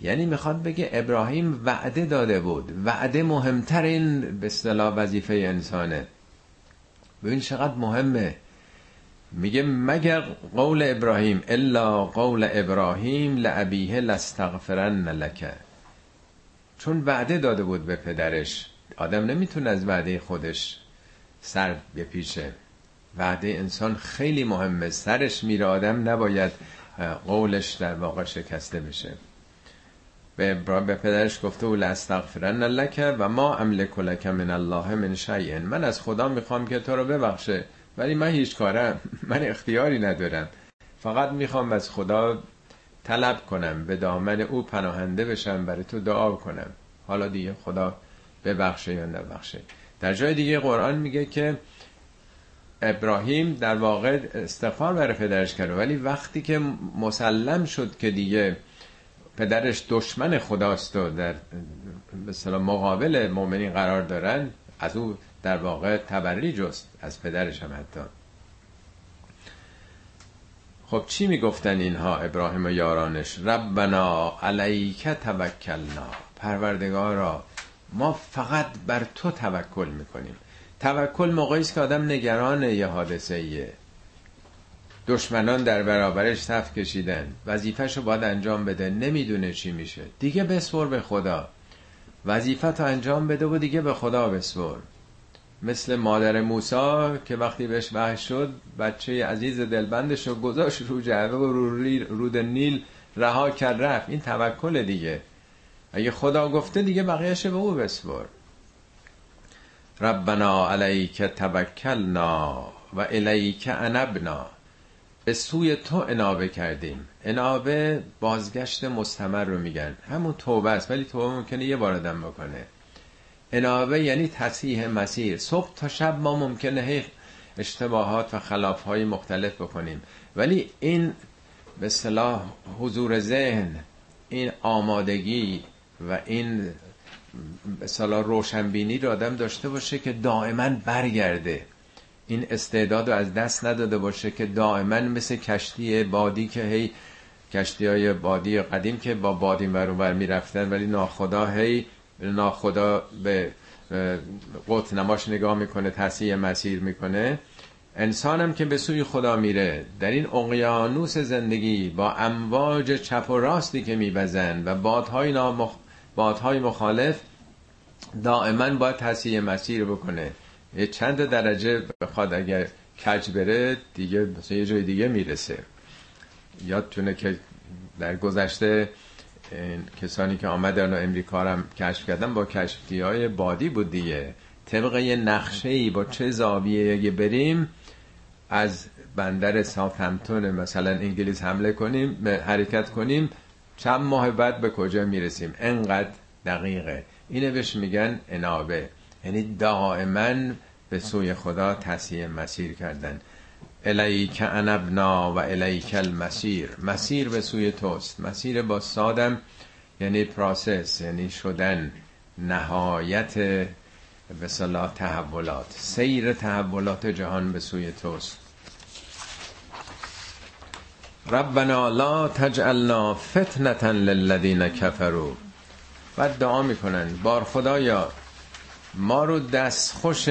یعنی می‌خواد بگه ابراهیم وعده داده بود. وعده مهمترین به اصطلاح وظیفه انسانه. ببین چقدر مهمه. میگه مگر قول ابراهیم الا قول ابراهیم لعبیه لستغفرن لکه چون وعده داده بود به پدرش. آدم نمی‌تونه از وعده خودش سر بپیشه. وعده انسان خیلی مهمه. سرش میره آدم نباید قولش در واقع شکسته بشه. به, به پدرش گفته او لاستغفرن لک و ما املک لک من الله من شیء. من از خدا می‌خوام که تو رو ببخشه ولی من هیچ کارم من اختیاری ندارم. فقط می‌خوام از خدا طلب کنم به دامن او پناهنده بشم برای تو دعا کنم. حالا دیگه خدا ببخشه یا نبخشه. در جای دیگه قرآن میگه که ابراهیم در واقع استغفار برای پدرش کرد. ولی وقتی که مسلم شد که دیگه پدرش دشمن خداست و در مثلا مقابل مؤمنین قرار دارن از او در واقع تبری جست از پدرش هم حتی. خب چی می‌گفتن اینها ابراهیم و یارانش؟ ربنا علیک توکلنا. پروردگارا ما فقط بر تو توکل می‌کنیم. توکل موقعی است که آدم نگران یه حادثه ایه. دشمنان در برابرش صف کشیدن. وظیفهشو باید انجام بده. نمی‌دونه چی میشه. دیگه بسپر به خدا. وظیفه تا انجام بده و دیگه به خدا بسپر. مثل مادر موسا که وقتی بهش وحش شد بچه عزیز دلبندش رو گذاشت رو جعبه و رو رود نیل رها کرد رفت. این توکل دیگه. اگه خدا گفته دیگه بقیهش به او بسپر. ربنا علیک توکلنا و الیک انبنا. به سوی تو انابه کردیم. انابه بازگشت مستمر رو میگن. همون توبه است ولی توبه ممکنه یه بار آدم بکنه. انابه یعنی تصیح مسیر. صبح تا شب ما ممکنه اشتباهات و خلافهای مختلف بکنیم. ولی این به صلاح حضور ذهن این آمادگی و این صلاح روشنبینی رو آدم داشته باشه که دائما برگرده. این استعداد رو از دست نداده باشه که دائما مثل کشتی بادی که هی کشتی های بادی قدیم که با بادی برون می رفتن ولی ناخدا هی ناخدا به قط نماش نگاه می‌کنه تصیح مسیر می‌کنه. انسانم که به سوی خدا میره. در این اقیانوس زندگی با امواج چپ و راستی که میبزن و بادهای, نامخ... بادهای مخالف دائما باید تصیح مسیر بکنه. یه چند درجه بخواد اگر کج بره دیگه مثلا یه جای دیگه می‌رسه. یادتونه که در گذشته کسانی که آمدن و امریکا هم کشف کردن با کشفتی های بادی بود دیگه. طبق یه نقشه ای با چه زاویه بریم از بندر ساوثهمپتون مثلا انگلیس حمله کنیم حرکت کنیم چند ماه بعد به کجا می‌رسیم؟ انقدر دقیقه. اینه بهش میگن انابه. یعنی دائما به سوی خدا تصیح مسیر کردن. الیک انبنا و الیک المسیر. مسیر به سوی توست. مسیر با سادم یعنی پراسس یعنی شدن. نهایت به تحولات. سیر تحولات جهان به سوی توست. ربنا لا تجعلنا فتنة للذین کفروا. بعد دعا می‌کنن. بار خدایا ما رو دست خوش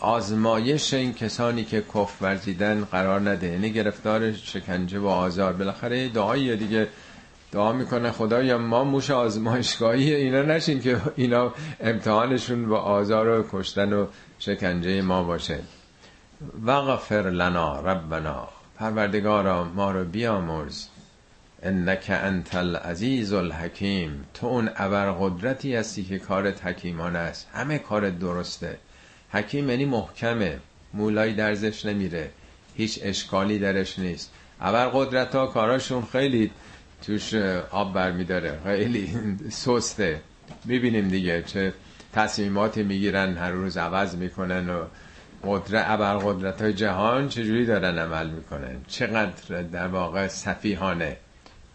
آزمایش این کسانی که کف ورزیدن قرار نده. یعنی گرفتار شکنجه و آزار. بالاخره دعایی دیگه. دعا می‌کنه خدایا ما موش آزمایشگاهی اینا نشین که اینا امتحانشون با آزار و کشتن و شکنجه ما باشه. وغفر لنا ربنا. پروردگارا ما رو بیامرز. انک انت العزیز الحکیم تو اون ابرقدرتی هستی که کارت حکیمانه است. همه کارت درسته. حکیم یعنی محکمه. مولای درزش نمیره. هیچ اشکالی درش نیست. ابرقدرت ها کاراشون خیلی توش آب برمیداره. خیلی سسته. می‌بینیم دیگه چه تصمیماتی می‌گیرن هر روز عوض می‌کنن و قدرت ابرقدرت های جهان چجوری دارن عمل می‌کنن؟ چقدر در واقع صفیحانه.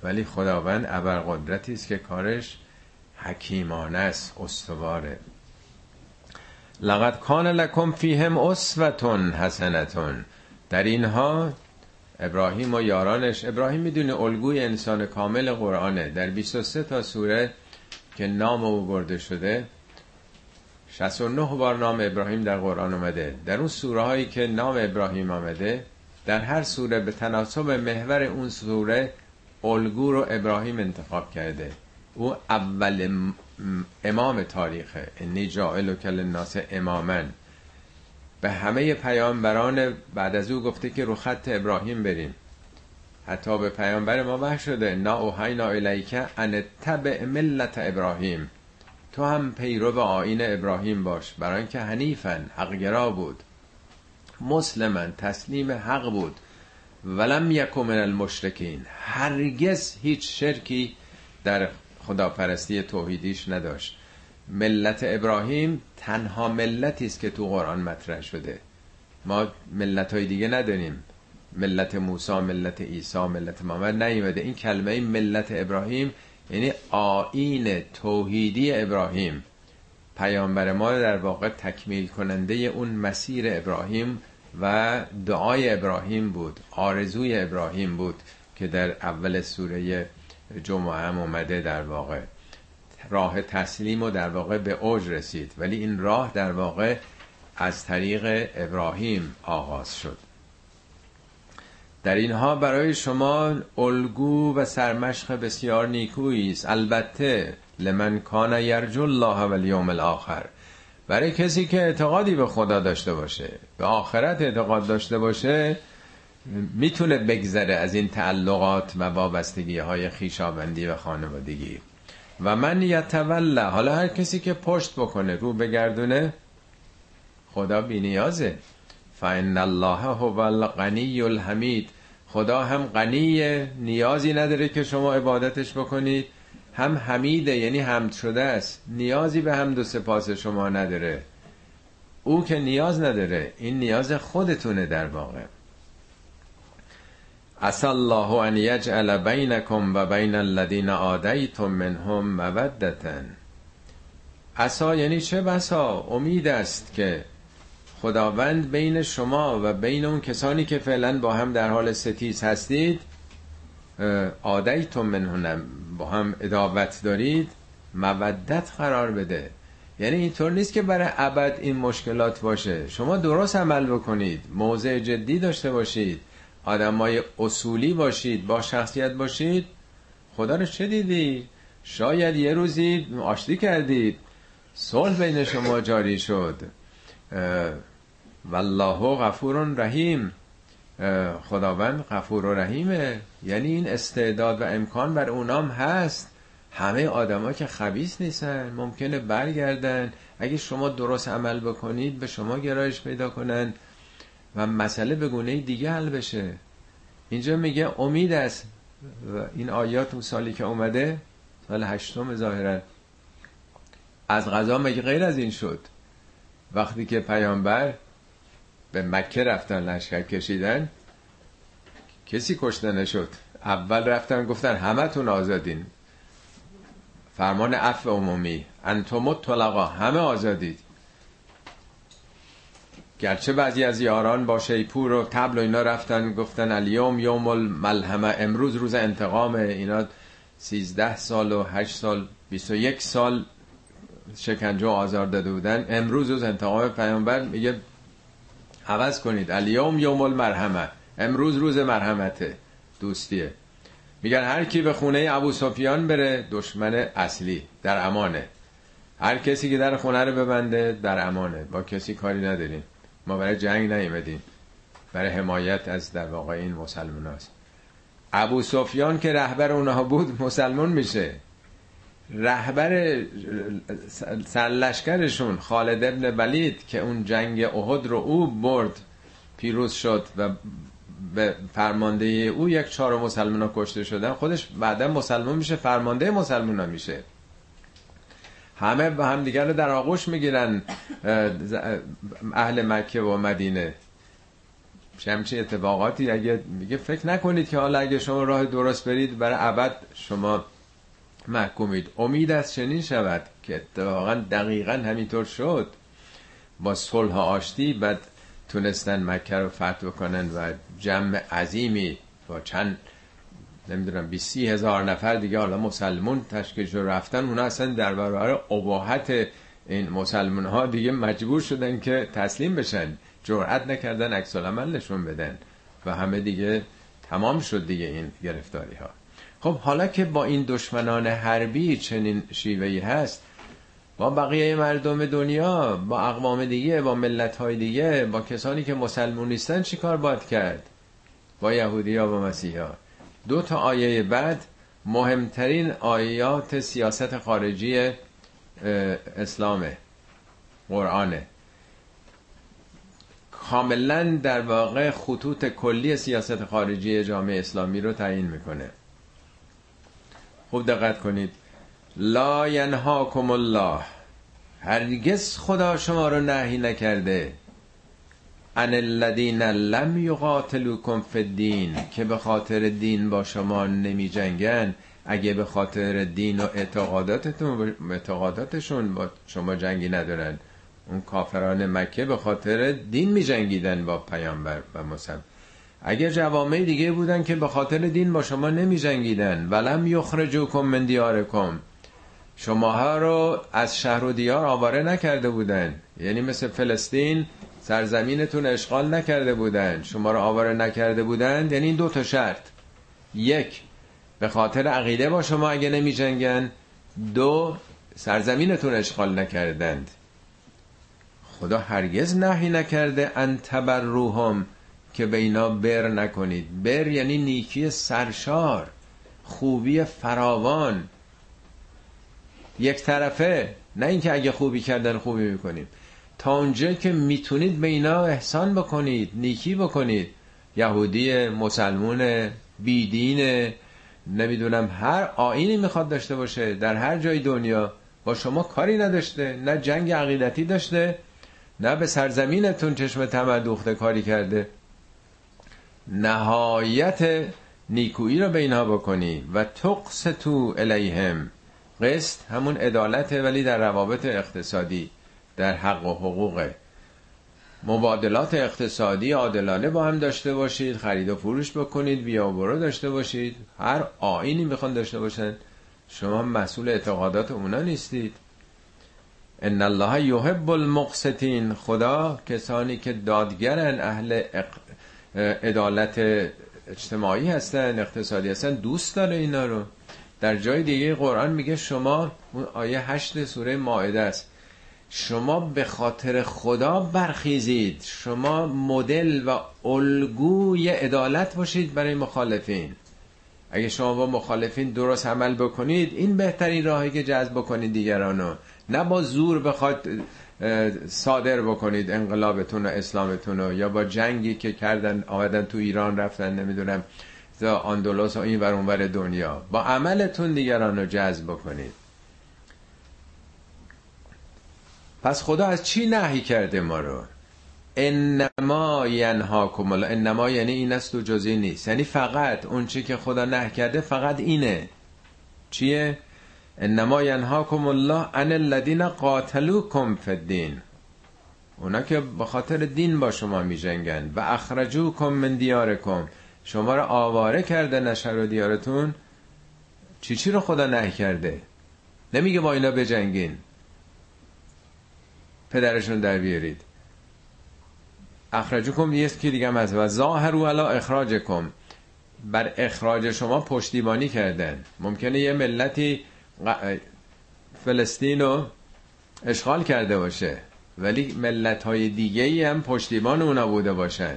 ولی خداوند ابرقدرتی است که کارش حکیمانه است استواره. لقد کان لکم فیهم اسوتون حسنتون در اینها ابراهیم و یارانش ابراهیم می‌دونه الگوی انسان کامل قرآنه. در 23 تا سوره که نام او برده شده 69 بار نام ابراهیم در قرآن اومده. در اون سوره هایی که نام ابراهیم آمده در هر سوره به تناسب محور اون سوره الگو رو ابراهیم انتخاب کرده. او اول امام تاریخه. انی جائل و کل الناس امامن به همه پیامبران بعد از او گفته که رو خط ابراهیم بریم. حتی به پیامبر ما وحی شده نا اوحینا الیک ان تبع ملت ابراهیم. تو هم پیرو آین ابراهیم باش. برای اینکه حنیفن حقگرا بود. مسلمن تسلیم حق بود. ولم یکو من المشرکین. هرگز هیچ شرکی در خداپرستی توحیدیش نداشت. ملت ابراهیم تنها ملتی است که تو قرآن مطرح شده. ما ملت های دیگه نداریم ملت موسی ملت عیسی ملت محمد نیومده. این کلمه ملت ابراهیم یعنی آین توحیدی ابراهیم. پیامبر ما در واقع تکمیل کننده اون مسیر ابراهیم و دعای ابراهیم بود آرزوی ابراهیم بود که در اول سوره جمعه هم اومده در واقع. راه تسلیم و در واقع به اوج رسید ولی این راه در واقع از طریق ابراهیم آغاز شد. در اینها برای شما الگو و سرمشق بسیار نیکویی است. البته لمن کان یرجو الله و الیوم الاخر برای کسی که اعتقادی به خدا داشته باشه به آخرت اعتقاد داشته باشه می‌تونه بگذره از این تعلقات و وابستگی های خیشابندی و خانوادگی. و من یتوله. حالا هر کسی که پشت بکنه رو بگردونه خدا بی نیازه. فان الله هو الغنی الحمید خدا هم غنی نیازی نداره که شما عبادتش بکنید. هم حمیده یعنی حمد شده است. نیازی به حمد و سپاس شما نداره. او که نیاز نداره این نیاز خودتونه در واقع. عسى الله ان یجعل بینکم و بین الذین آدیتم منهم مودتا عسا یعنی چه بسا؟ امید است که خداوند بین شما و بین اون کسانی که فعلا با هم در حال ستیز هستید آدیتم منهم با هم اداوت دارید مودت قرار بده. یعنی اینطور نیست که برای ابد این مشکلات باشه. شما درست عمل بکنید موضع جدی داشته باشید آدمای اصولی باشید با شخصیت باشید. خدا رو چه دیدی؟ شاید یه روزی آشتی کردید. صلح بین شما جاری شد. والله غفور رحیم. خداوند غفور و رحیمه. یعنی این استعداد و امکان بر اونام هست. همه آدما که خبیس نیستن ممکنه برگردن. اگه شما درست عمل بکنید به شما گرایش پیدا کنن. و مسئله به گونه دیگه حل بشه. اینجا میگه امید است. و این آیات اون سالی که اومده سال هشتم ظاهرا. از غذا مگه غیر از این شد؟ وقتی که پیامبر به مکه رفتن لشکر کشیدن. کسی کشته نشد. اول رفتن گفتن همه تون آزادین. فرمان عفو عمومی. انتم طلقا همه آزادید. گرچه بعضی از یاران با شیپور و تبل و اینا رفتن گفتن الیوم یوم الملهمه امروز روز انتقام اینا 13 سال و 8 سال 21 سال شکنجه و آزار داده بودن. امروز روز انتقام پیامبر میگه عوض کنید. الیوم یوم المرحمه امروز روز مرحمته. دوستیه. میگن هر کی به خونه ابو سفیان بره دشمن اصلی در امانه. هر کسی که در خونه رو ببنده در امانه. با کسی کاری نداریم. ما برای جنگ نیومدیم. برای حمایت از در واقع این مسلمان هست ابو سفیان که رهبر اونها بود مسلمون میشه. رهبر سرلشکرشون خالد ابن ولید که اون جنگ احد رو او برد پیروز شد و به فرمانده او یک چهار مسلمان کشته شدن. خودش بعدا مسلمان میشه فرمانده مسلمان ها میشه. همه به هم دیگر رو در آغوش می‌گیرن اهل مکه و مدینه. همچین اتفاقاتی؟ اگه میگه فکر نکنید که حالا اگه شما راه درست برید برای ابد شما محکومید. امید از چنین شود که اتفاقا دقیقا همینطور شد. با صلح آشتی بعد تونستن مکه رو فتح بکنن و جمع عظیمی با چند نمی‌دونم بیسی هزار نفر دیگه حالا مسلمون تشکیل شد رفتن اونا اصلا در برابر اباحت این مسلمون ها دیگه مجبور شدن که تسلیم بشن. جرأت نکردن عکس بدن و همه دیگه تمام شد دیگه این گرفتاری ها خب حالا که با این دشمنان حربی چنین شیوهی هست با بقیه مردم دنیا با اقوام دیگه با ملت های دیگه با کسانی که مسلمون نیستن چیکار باید کرد؟ با یهودی ها و مسیحی ها دو تا آیه بعد مهمترین آیات سیاست خارجی اسلامه قرآنه. کاملا در واقع خطوط کلی سیاست خارجی جامعه اسلامی رو تعیین می‌کنه. خوب دقت کنید. لا ینهاکم الله. هرگز خدا شما رو نهی نکرده. ان الذین لم یقاتلوکم فی الدین که به خاطر دین با شما نمی جنگن. اگه به خاطر دین و اعتقاداتتون اعتقاداتشون با شما جنگی ندارن. اون کافران مکه به خاطر دین می جنگیدن با پیامبر و مسلم اگه جوامع دیگه بودن که به خاطر دین با شما نمی جنگیدن ولم یخرجوکم من دیارکم. شماها رو از شهر و دیار آواره نکرده بودن. یعنی مثل فلسطین سرزمینتون اشغال نکرده بودن. شما رو آواره نکرده بودن. یعنی این دو تا شرط. یک به خاطر عقیده با شما اگه نمی جنگن دو سرزمینتون اشغال نکردند. خدا هرگز نهی نکرده ان تبروهم. که به اینا بر نکنید. بر یعنی نیکی سرشار خوبی فراوان. یک طرفه نه اینکه اگه خوبی کردن خوبی می‌کنیم. تا اونجا که می‌تونید به اینا احسان بکنید نیکی بکنید. یهودی مسلمون بیدین نمی‌دونم هر آینی می‌خواد داشته باشه در هر جای دنیا با شما کاری نداشته نه جنگ عقیدتی داشته نه به سرزمینتون چشم تمدوخته کاری کرده. نهایت نیکویی رو به اینها بکنی و تقص تو الیهم قسط همون عدالته ولی در روابط اقتصادی در حق و حقوق مبادلات اقتصادی عادلانه با هم داشته باشید خرید و فروش بکنید بیا برو داشته باشید. هر آینی می‌خوان داشته باشن. شما مسئول اعتقادات اونا نیستید. ان الله یحب المقسطین. خدا کسانی که دادگرن اهل عدالت اجتماعی هستن اقتصادی هستن دوست داره اینا رو. در جای دیگه قرآن میگه شما اون آیه هشت سوره ماعده است. شما به خاطر خدا برخیزید. شما مدل و الگوی عدالت باشید برای مخالفین. اگه شما با مخالفین درست عمل بکنید این بهترین راهی که جذب بکنید دیگرانو. نه با زور بخواد صادر بکنید انقلابتون و اسلامتون رو. یا با جنگی که کردن آمدن تو ایران رفتن نمی‌دونم آندولوس و این ور دنیا. با عملتون دیگران رو جذب بکنید. پس خدا از چی نهی کرده ما رو؟ انما ینهاکم الله. انما یعنی این است و جزی نیست. یعنی فقط اون چی که خدا نه کرده فقط اینه. چیه؟ انما ینهاکم الله ان الذين قاتلوکم فی الدین. اونا که به خاطر دین با شما می جنگن و اخرجوکم من دیارکم. شما رو آواره کرده نشر و دیارتون. چی چی رو خدا نه کرده؟ نمیگه با اینا بجنگین. پدرشون در بیارید. اخرجکم یه که دیگه از و ظاهرو علا اخراجکم. بر اخراج شما پشتیبانی کردن. ممکنه یه ملتی فلسطین رو اشغال کرده باشه. ولی ملت های دیگه ای هم پشتیبان اونا بوده باشن.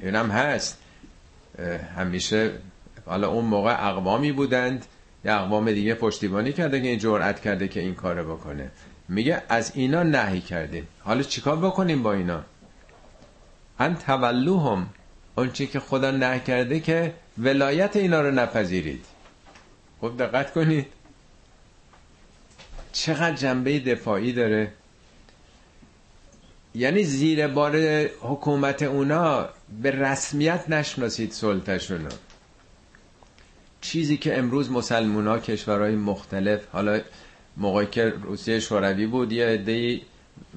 این هم هست همیشه حالا اون موقع اقوامی بودند. یا اقوام دیگه پشتیبانی کرده که این جرأت کرده که این کارو بکنه. میگه از اینا نهی کردیم. حالا چیکار بکنیم با اینا؟ ان تولوهم. اون چی که خدا نه کرده که ولایت اینا رو نپذیرید. خب دقت کنید. چقدر جنبه دفاعی داره؟ یعنی زیر بار حکومت اونا به رسمیت نشناسید سلطشونو چیزی که امروز مسلمون ها کشورهای مختلف حالا موقعی که روسیه شوروی بود یه عده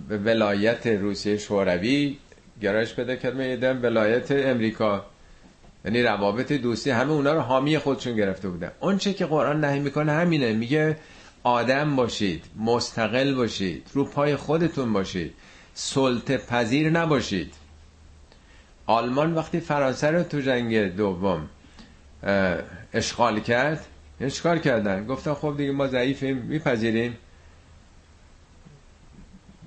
به ولایت روسیه شوروی گرایش پیدا کرد یه ولایت امریکا. یعنی روابط دوستی همه اونا رو حامی خودشون گرفته بودن. اون چه که قرآن نهی می‌کنه همینه میگه آدم باشید مستقل باشید رو پای خودتون باشید سلطه پذیر نباشید. آلمان وقتی فرانسه رو تو جنگ دوم اشغال کرد اشغال کردن. گفتن خب دیگه ما ضعیفیم میپذیریم.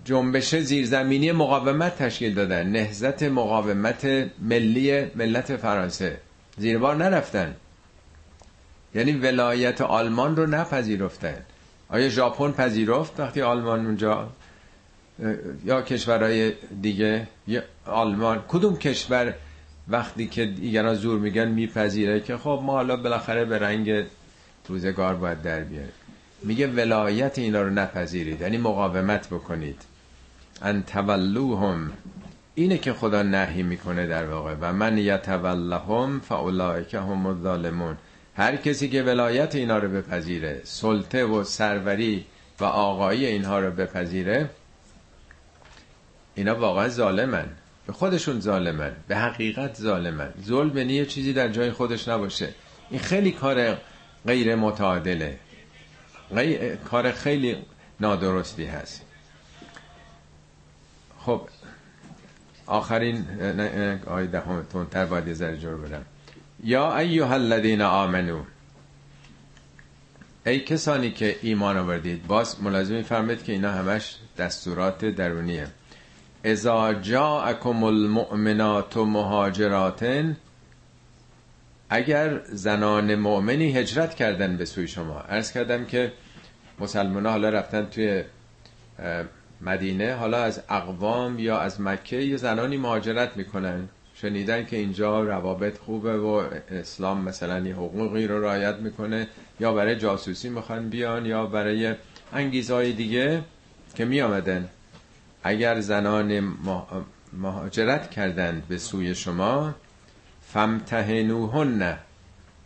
جنبش زیرزمینی مقاومت تشکیل دادن. نهزت مقاومت ملی ملت فرانسه. زیربار نرفتن. یعنی ولایت آلمان رو نپذیرفتن. آیا ژاپن پذیرفت وقتی آلمان اونجا یا کشورهای دیگه یا آلمان کدوم کشور وقتی که دیگران زور میگن میپذیره که خب ما حالا بالاخره به رنگ روزگار باید در بیاره میگه ولایت اینا رو نپذیرید یعنی مقاومت بکنید. ان تولوهم اینه که خدا نهی می‌کنه در واقع. و من یتولهم فاولئک هم الظالمون. هر کسی که ولایت اینا رو بپذیره سلطه و سروری و آقایی اینها رو بپذیره اینا واقعا ظالمن. به خودشون ظالمن به حقیقت ظالمن. ظلم به یه چیزی در جای خودش نباشه. این خیلی کار غیر متعادله. کار خیلی نادرستی هست. خب آخرین آیه دهم تونتر باید یه ذره برم. یا ایها الذین آمنو. ای کسانی که ایمان آوردید باز ملازم فرمید که اینا همش دستورات درونیه. اذا جاءکم المؤمنات مهاجراتن اگر زنان مؤمنی هجرت کردن به سوی شما. عرض کردم که مسلمان حالا رفتن توی مدینه حالا از اقوام یا از مکه یه زنانی مهاجرت می‌کنن. شنیدن که اینجا روابط خوبه و اسلام مثلا یه حقوقی رو رعایت می‌کنه یا برای جاسوسی می‌خوان بیان یا برای انگیزهای دیگه که میامدن اگر زنان مهاجرت کردند به سوی شما فمتهنوهن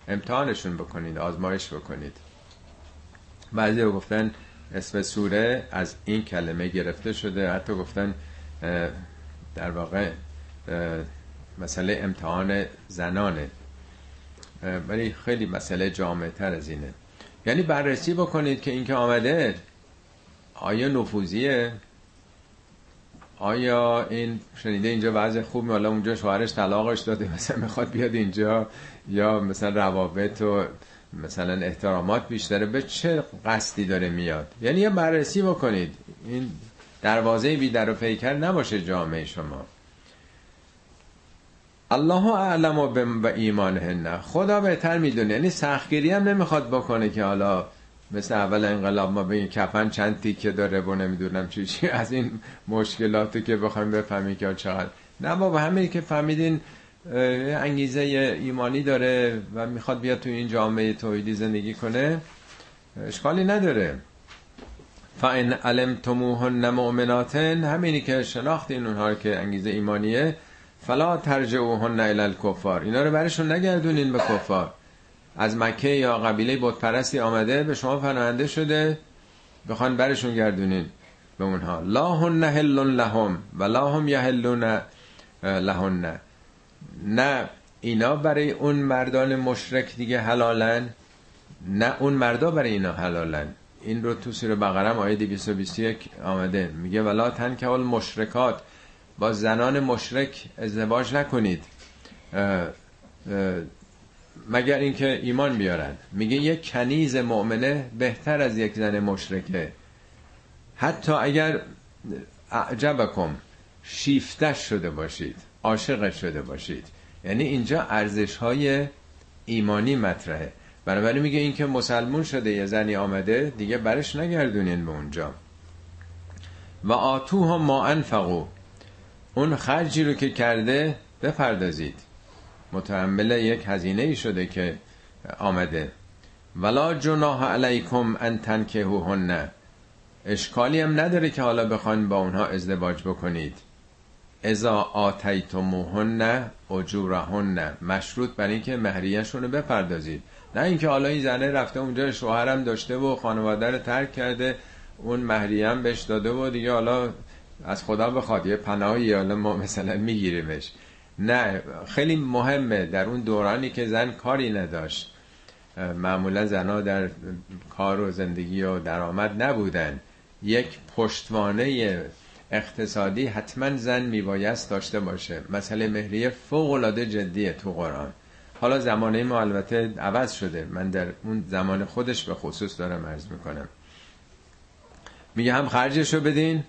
امتحانشون بکنید آزمایش بکنید. بعضی گفتن اسم سوره از این کلمه گرفته شده. حتی گفتن در واقع مسئله امتحان زنانه. ولی خیلی مسئله جامعه تر از اینه. یعنی بررسی بکنید که این که آمده آیا نفوذیه؟ آیا این شنیده اینجا وضع خوب حالا اونجا شوهرش طلاقش داده مثلا می‌خواد بیاد اینجا یا مثلا روابط و مثلا احترامات بیشتره به چه قصدی داره میاد؟ یعنی یه بررسی بکنید. این دروازه بی در و پیکر نباشه جامعه شما. الله اعلم و به ایمانهن. خدا بهتر می‌دونه. یعنی سختگیری هم نمی‌خواد بکنه که حالا مثل اول انقلاب ما این کفن چند تیکه داره و نمی‌دونم چی چی از این مشکلاتی که بخوایم بفهمیم که چقدر. نه بابا همین که فهمیدین انگیزه ایمانی داره و می‌خواد بیاد تو این جامعه توحیدی زندگی کنه. اشکالی نداره. فان علمتموهن مؤمناتن همینی که شناختین اونها که انگیزه ایمانیه. فلا ترجعوهن الی الکفار. اینا رو برشون نگردونین به کفار. از مکه یا قبیله بت پرستی آمده به شما پناهنده شده بخوان برشون گردونین به اونها. لا هن حل لهم و لا هم یحلون لهن. نه اینا برای اون مردان مشرک دیگه حلالن نه اون مردا برای اینا حلالن. این رو تو سوره بقره آیه 221 آمده. میگه ولا تن که مشرکات. با زنان مشرک ازدواج نکنید. مگر اینکه ایمان بیارن. میگه یک کنیز مؤمنه بهتر از یک زن مشرکه. حتی اگر اعجبکم شیفتش شده باشید عاشق شده باشید. یعنی اینجا ارزش های ایمانی مطرحه. بنابراین میگه این که مسلمون شده یه زنی آمده دیگه برش نگردونین به اونجا. و آتوها ما انفقو. اون خرجی رو که کرده بپردازید. متحمل یک هزینه ای شده که آمده. ولا جناح علیکم ان تنکهوهن اشکالی هم نداره که حالا بخواین با اونها ازدواج بکنید. ازا آتیتموهن اجورهن. مشروط بر اینکه مهریهشون رو بپردازید. نه اینکه حالا این زنه رفته اونجا شوهرم داشته و خانواده رو ترک کرده اون مهریه هم بهش داده و دیگه حالا از خدا بخواد یه پناهی حالا ما مثلا میگیریمش. نه خیلی مهمه در اون دورانی که زن کاری نداشت. معمولا زنها در کار و زندگی و درآمد نبودن. یک پشتوانه اقتصادی حتما زن میبایست داشته باشه. مسئله مهریه فوق العاده جدیه تو قرآن. حالا زمانه ما البته عوض شده. من در اون زمان خودش به خصوص دارم عرض می‌کنم. میگه هم خرجشو بدین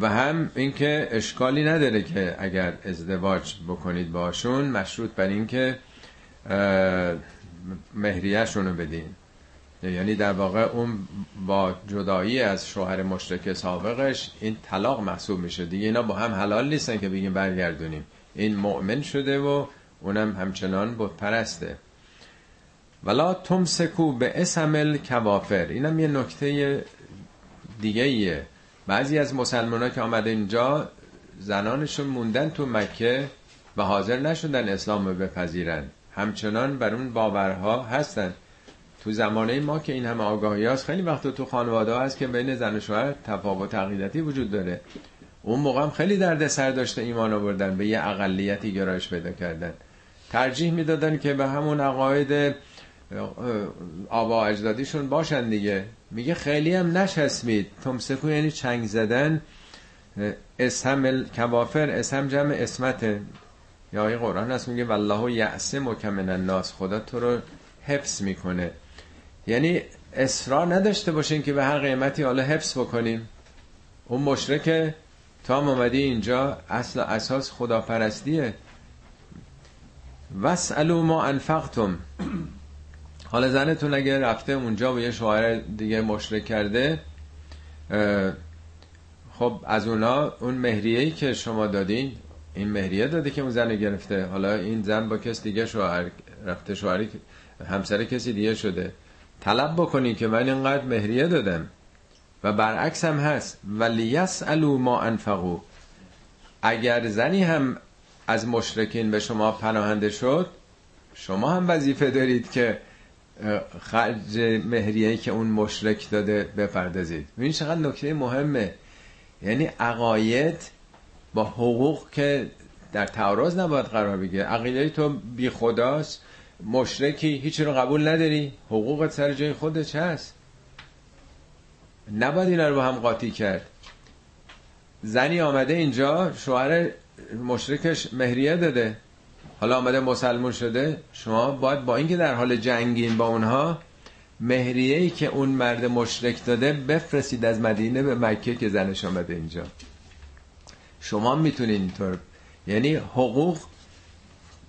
و هم اینکه اشکالی نداره که اگر ازدواج بکنید باشون مشروط بر اینکه مهریهشون رو بدین. یعنی در واقع اون با جدایی از شوهر مشترک سابقش این طلاق محسوب میشه. دیگه اینا با هم حلال نیستن که بگیم برگردونیم. این مؤمن شده و اونم همچنان بود پرسته. ولا تمسکو به اسمل کوافر اینم یه نکته دیگه ایه بعضی از مسلمان که آمده اینجا زنانشون موندن تو مکه و حاضر نشدن اسلام رو بپذیرن. همچنان بر اون باورها هستن. تو زمانه ما که این همه آگاهی هست خیلی وقت تو خانواده هست که بین زن و شوهر تفاوت عقیدتی وجود داره. اون موقع هم خیلی درد سر داشته ایمان آوردن به یه اقلیتی گرایش پیدا کردن. ترجیح می‌دادن که به همون عقاید آبا اجدادیشون باشن دیگه. میگه خیلی هم نشسمید تمسکو یعنی چنگ زدن. اسهم کوافر اسهم جمع اسمته یا آیه قرآن هست میگه والله یعصم و کمن الناس. خدا تو رو حفظ می‌کنه. یعنی اصرار نداشته باشین که به هر قیمتی حالا حفظ بکنیم. اون مشرک تا اومدی اینجا. اصل اساس خداپرستیه. وسالو ما انفقتم. حالا زنتون اگه رفته اونجا و یه شوهر دیگه مشرک کرده خب از اونا اون مهریه‌ای که شما دادین این مهریه داده که اون زن گرفته. حالا این زن با کس دیگه شوهر رفته شوهری همسر کسی دیگه شده. طلب بکنین که من اینقدر مهریه دادم. و برعکس هم هست. ولی الو ما انفقو اگر زنی هم از مشرکین به شما پناهنده شد شما هم وظیفه دارید که خرج مهریه که اون مشرک داده بپردازید. این چقدر نکته مهمه. یعنی عقاید با حقوق که در تعارض نباید قرار بگیره. عقیده تو بی خداست. مشرکی هیچی رو قبول نداری. حقوقت سر جای خودت هست. نباید اینا رو با هم قاطی کرد. زنی آمده اینجا شوهر مشرکش مهریه داده. حالا آمده مسلمون شده. شما باید با اینکه در حال جنگین با اونها مهریه ای که اون مرد مشرک داده بفرستید از مدینه به مکه که زنش آمده اینجا. شما می‌تونید اینطور. یعنی حقوق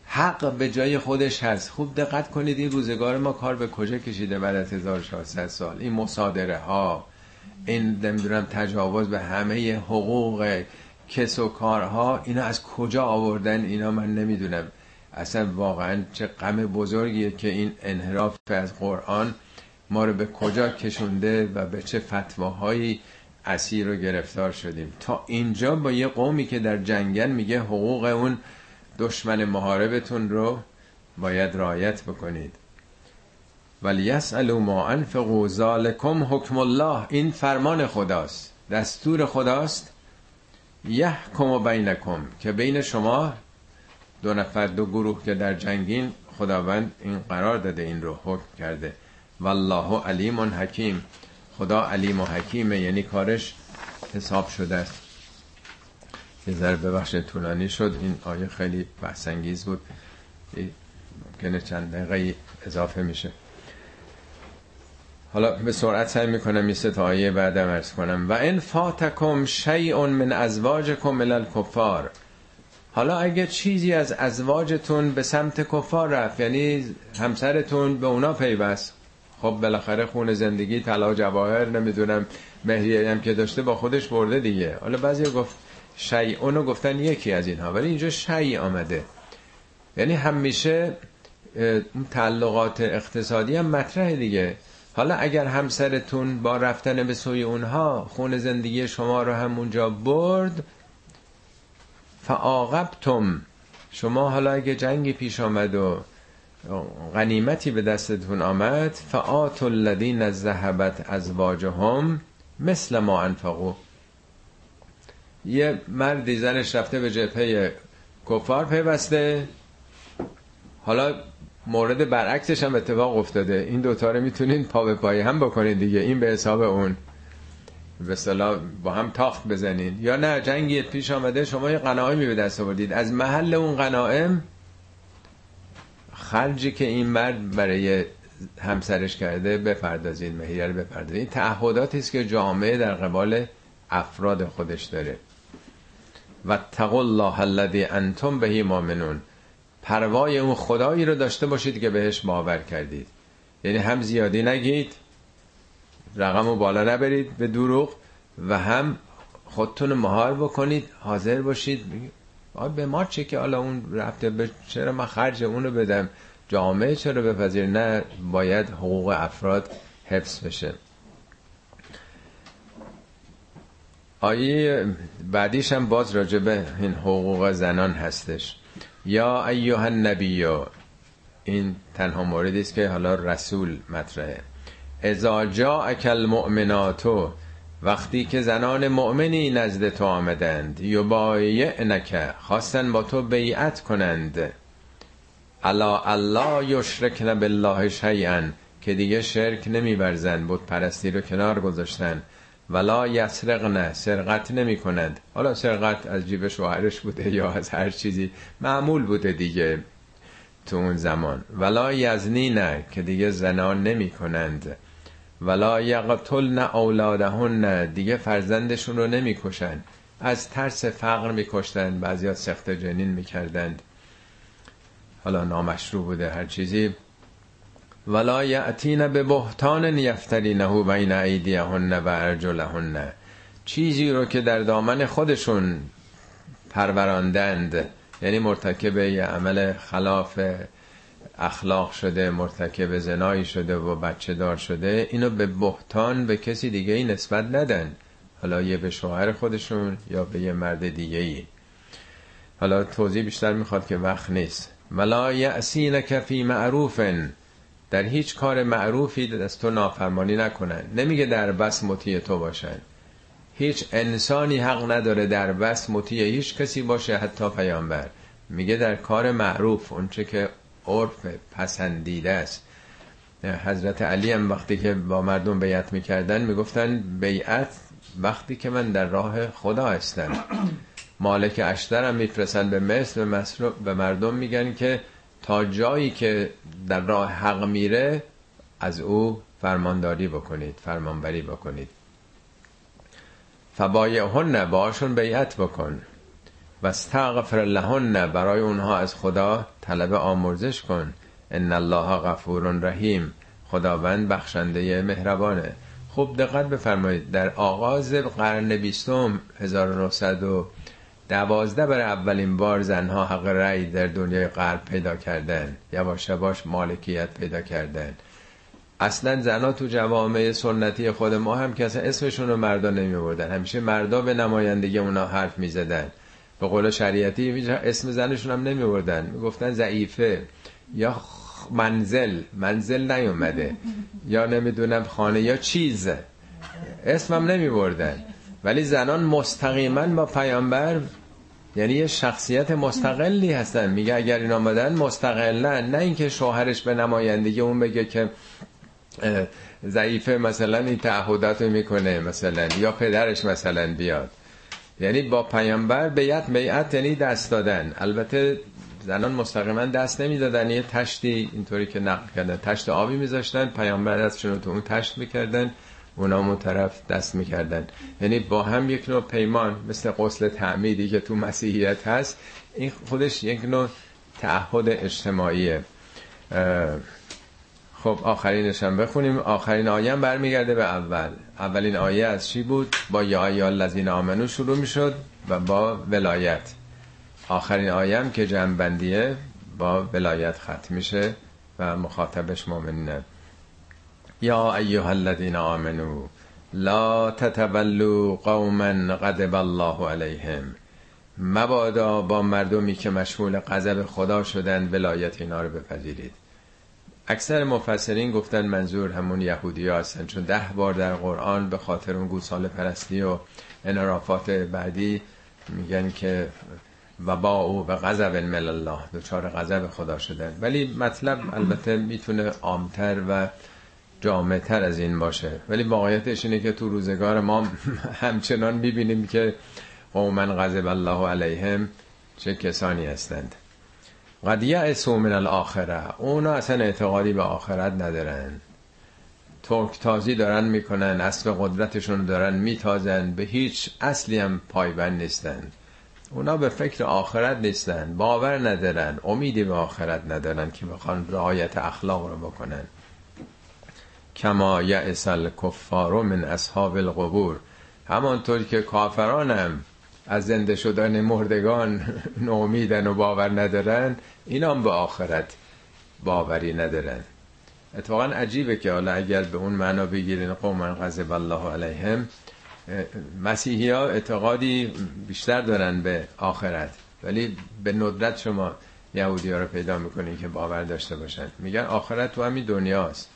حق به جای خودش هست. خوب دقت کنید این روزگار ما کار به کجا کشیده بعد از 1600 سال. این مصادره ها این نمی‌دونم تجاوز به همه حقوق کس و کارها اینا از کجا آوردن؟ اینا من نمی‌دونم. اصلا واقعا چه غم بزرگیه که این انحراف از قرآن ما رو به کجا کشونده و به چه فتواهایی اسیر و گرفتار شدیم. تا اینجا با یه قومی که در جنگل میگه حقوق اون دشمن محاربتون رو باید رعایت بکنید. ولی یسالو ما انفقوا ذالکم حکم الله. این فرمان خداست. دستور خداست. یحکم بینکم که بین شما دو نفر دو گروه که در جنگین خداوند این قرار داده این رو حکم کرده. والله علیم حکیم. خدا علیم و حکیمه یعنی کارش حساب شده است. یه ذره ببخش طولانی شد. این آیه خیلی بحثنگیز بود. ممکنه چند دقیقه اضافه میشه. حالا به سرعت سعی می‌کنم این سه تا آیه بعدم ارز کنم. و ان فاتکم شیء من ازواجکم من الکفار. حالا اگه چیزی از ازواجتون به سمت کفار رفت یعنی همسرتون به اونا پیوست؟ خب بالاخره خون زندگی طلا جواهر نمی‌دونم مهریه هم که داشته با خودش برده دیگه. حالا بعضی گفت شیع اونو گفتن یکی از اینها ولی اینجا شیع آمده. یعنی همیشه اون تعلقات اقتصادی هم مطرح دیگه. حالا اگر همسرتون با رفتن به سوی اونها خون زندگی شما رو همونجا برد فعاقبتم شما حالا اگه جنگی پیش آمد و غنیمتی به دستتون آمد فعات الذین از ذهبت ازواجهم مثل ما انفقو یه مردی زنش رفته به جبهه کفار پیوسته. حالا مورد برعکسش هم اتفاق افتاده. این دوتا رو می‌تونین پا به پای هم بکنین دیگه. این به حساب اون. به با هم تاخت بزنین یا نه جنگی پیش آمده شما یه قناعمی به دست آوردید. از محل اون قناعم خرجی که این مرد برای همسرش کرده بپردازید مهریه رو بپردازید. این تعهداتی است که جامعه در قبال افراد خودش داره. و تقل الله الذی انتم بهی مؤمنون. پروای اون خدایی رو داشته باشید که بهش باور کردید. یعنی هم زیادی نگید رقم رو بالا نبرید به دروغ و هم خودتون مهار بکنید حاضر باشید به ما چه که حالا اون رفته به چرا من خرج اونو بدم؟ جامعه چرا بپذیر؟ نه باید حقوق افراد حفظ بشه. آیه بعدیش هم باز راجبه این حقوق زنان هستش. یا ایوه النبی این تنها موردی است که حالا رسول مطرحه. ازا اکل المؤمناتو وقتی که زنان مؤمنی نزد تو آمدند نکه خواستن با تو بیعت کنند. الا الله یشرکن بالله شیئا که دیگه شرک نمیورزن بود پرستی رو کنار گذاشتن. ولا یسرقن سرقت نمی کنند حالا سرقت از جیب شوهرش بوده یا از هر چیزی معمول بوده دیگه تو اون زمان. ولا یزنی نه که دیگه زنان نمی کنند ولا یقتلن اولادهن دیگه فرزندشون رو نمی کشن از ترس فقر می کشتن بعضی سخت جنین می کردند حالا نامشروع بوده هر چیزی. ولا یعتین به بهتان یفترینه بین ایدیهن و ارجلهن چیزی رو که در دامن خودشون پروراندند یعنی مرتکب یه عمل خلاف اخلاق شده مرتکب زنایی شده و بچه دار شده اینو به بهتان به کسی دیگه ای نسبت ندن. حالا یه به شوهر خودشون یا به یه مرد دیگه ای حالا توضیح بیشتر می‌خواد که وقت نیست. ولا یعسینک فی معروفن در هیچ کار معروفی دست تو نافرمانی نکنن. نمیگه در بس مطیع تو باشن. هیچ انسانی حق نداره در بس مطیع هیچ کسی باشه حتی پیامبر. میگه در کار معروف اونچه که عرف پسندیده است. حضرت علی هم وقتی که با مردم بیعت می‌کردن می‌گفتن بیعت وقتی که من در راه خدا هستم. مالک اشترم میفرستن به مصر به مردم میگن که تا جایی که در راه حق میره از او فرمانداری بکنید فرمانبری بکنید. فبایعهن باشون بیعت بکن. و استغفر لهن برای اونها از خدا طلب آمرزش کن. ان الله غفور رحیم. خداوند بخشنده مهربانه. خوب دقت بفرمایید. در آغاز قرن بیستم 1912 برای اولین بار زنها حق رأی در دنیای غرب پیدا کردن یواش یواش مالکیت پیدا کردن اصلا زنها تو جوامع سنتی خود ما هم اصلا اسمشون رو مردا نمی بردن همیشه مردا به نمایندگی اونا حرف می زدن به قول شریعتی اسم زنشون هم نمی بردن. گفتن ضعیفه. یا منزل. منزل نیومده. یا نمی‌دونم خانه یا چیز. اسمم نمی بردن. ولی زنان مستقیما با پیامبر یعنی یه شخصیت مستقلی هستن. میگه اگر این آمدن مستقلن. نه اینکه شوهرش به نمایندگی اون بگه که ضعیفه مثلا این تعهدات می‌کنه مثلا. یا پدرش مثلا بیاد. یعنی با پیامبر بیعت بیعت یعنی دست دادن. البته زنان مستقیما دست نمی‌دادن. یه تشتی اینطوری که نقل کردن. تشت آبی میذاشتن پیامبر دستشون رو تو اون تشت می‌کردن اونا اون طرف دست می‌کردن. یعنی با هم یک نوع پیمان مثل قسل تعمیدی که تو مسیحیت هست این خودش یک نوع تعهد اجتماعیه. خب آخرینش هم بخونیم. آخرین آیه هم برمیگرده به اول. اولین آیه از چی بود؟ با یا یا الذین آمنو شروع می‌شد و با ولایت. آخرین آیه هم که جنبندیه با ولایت ختم میشه و مخاطبش مؤمنه یا ایها الذین آمنو لا تتولوا قوما غضب الله علیهم. مبادا با مردمی که مشمول غضب خدا شدن ولایت اینا رو بپذیرید. اکثر مفسرین گفتن منظور همون یهودی ها هستن چون ده بار در قرآن به خاطر اون گوسال پرستی و انرافات بعدی میگن که و با او و غضب من الله دچار غضب خدا شدن. ولی مطلب البته می‌تونه عامتر و جامعتر از این باشه. ولی واقعیتش اینه که تو روزگار ما همچنان می‌بینیم که قوما غضب الله علیهم چه کسانی هستند. قد یعسو من الاخره اونا اصلا اعتقادی به آخرت ندارن. ترک تازی دارن می‌کنن اصل قدرتشون دارن میتازن به هیچ اصلی هم پایبند نیستن. اونا به فکر آخرت نیستن باور ندارن امیدی به آخرت ندارن که بخوان رعایت اخلاق رو بکنن. کما یعس الکفار من اصحاب القبور. همانطور که کافرانم از زنده شدن مردگان نومیدن و باور ندارن اینا هم به آخرت باوری ندارن. اتفاقا عجیبه که حالا اگر به اون معنا بگیرین قوم غضب الله علیهم مسیحی ها اعتقادی بیشتر دارن به آخرت. ولی به ندرت شما یهودی ها رو پیدا می‌کنین که باور داشته باشن. میگن آخرت تو همین دنیاست.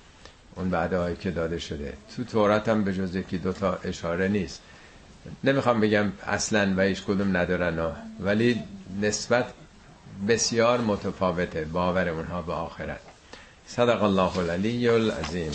اون بعد که داده شده. تو تورات هم به جز یکی دوتا اشاره نیست. نمی‌خوام بگم اصلا و هیچ کدوم ندارن ها. ولی نسبت بسیار متفاوته باور اونها به آخرت صدق الله العلی العظیم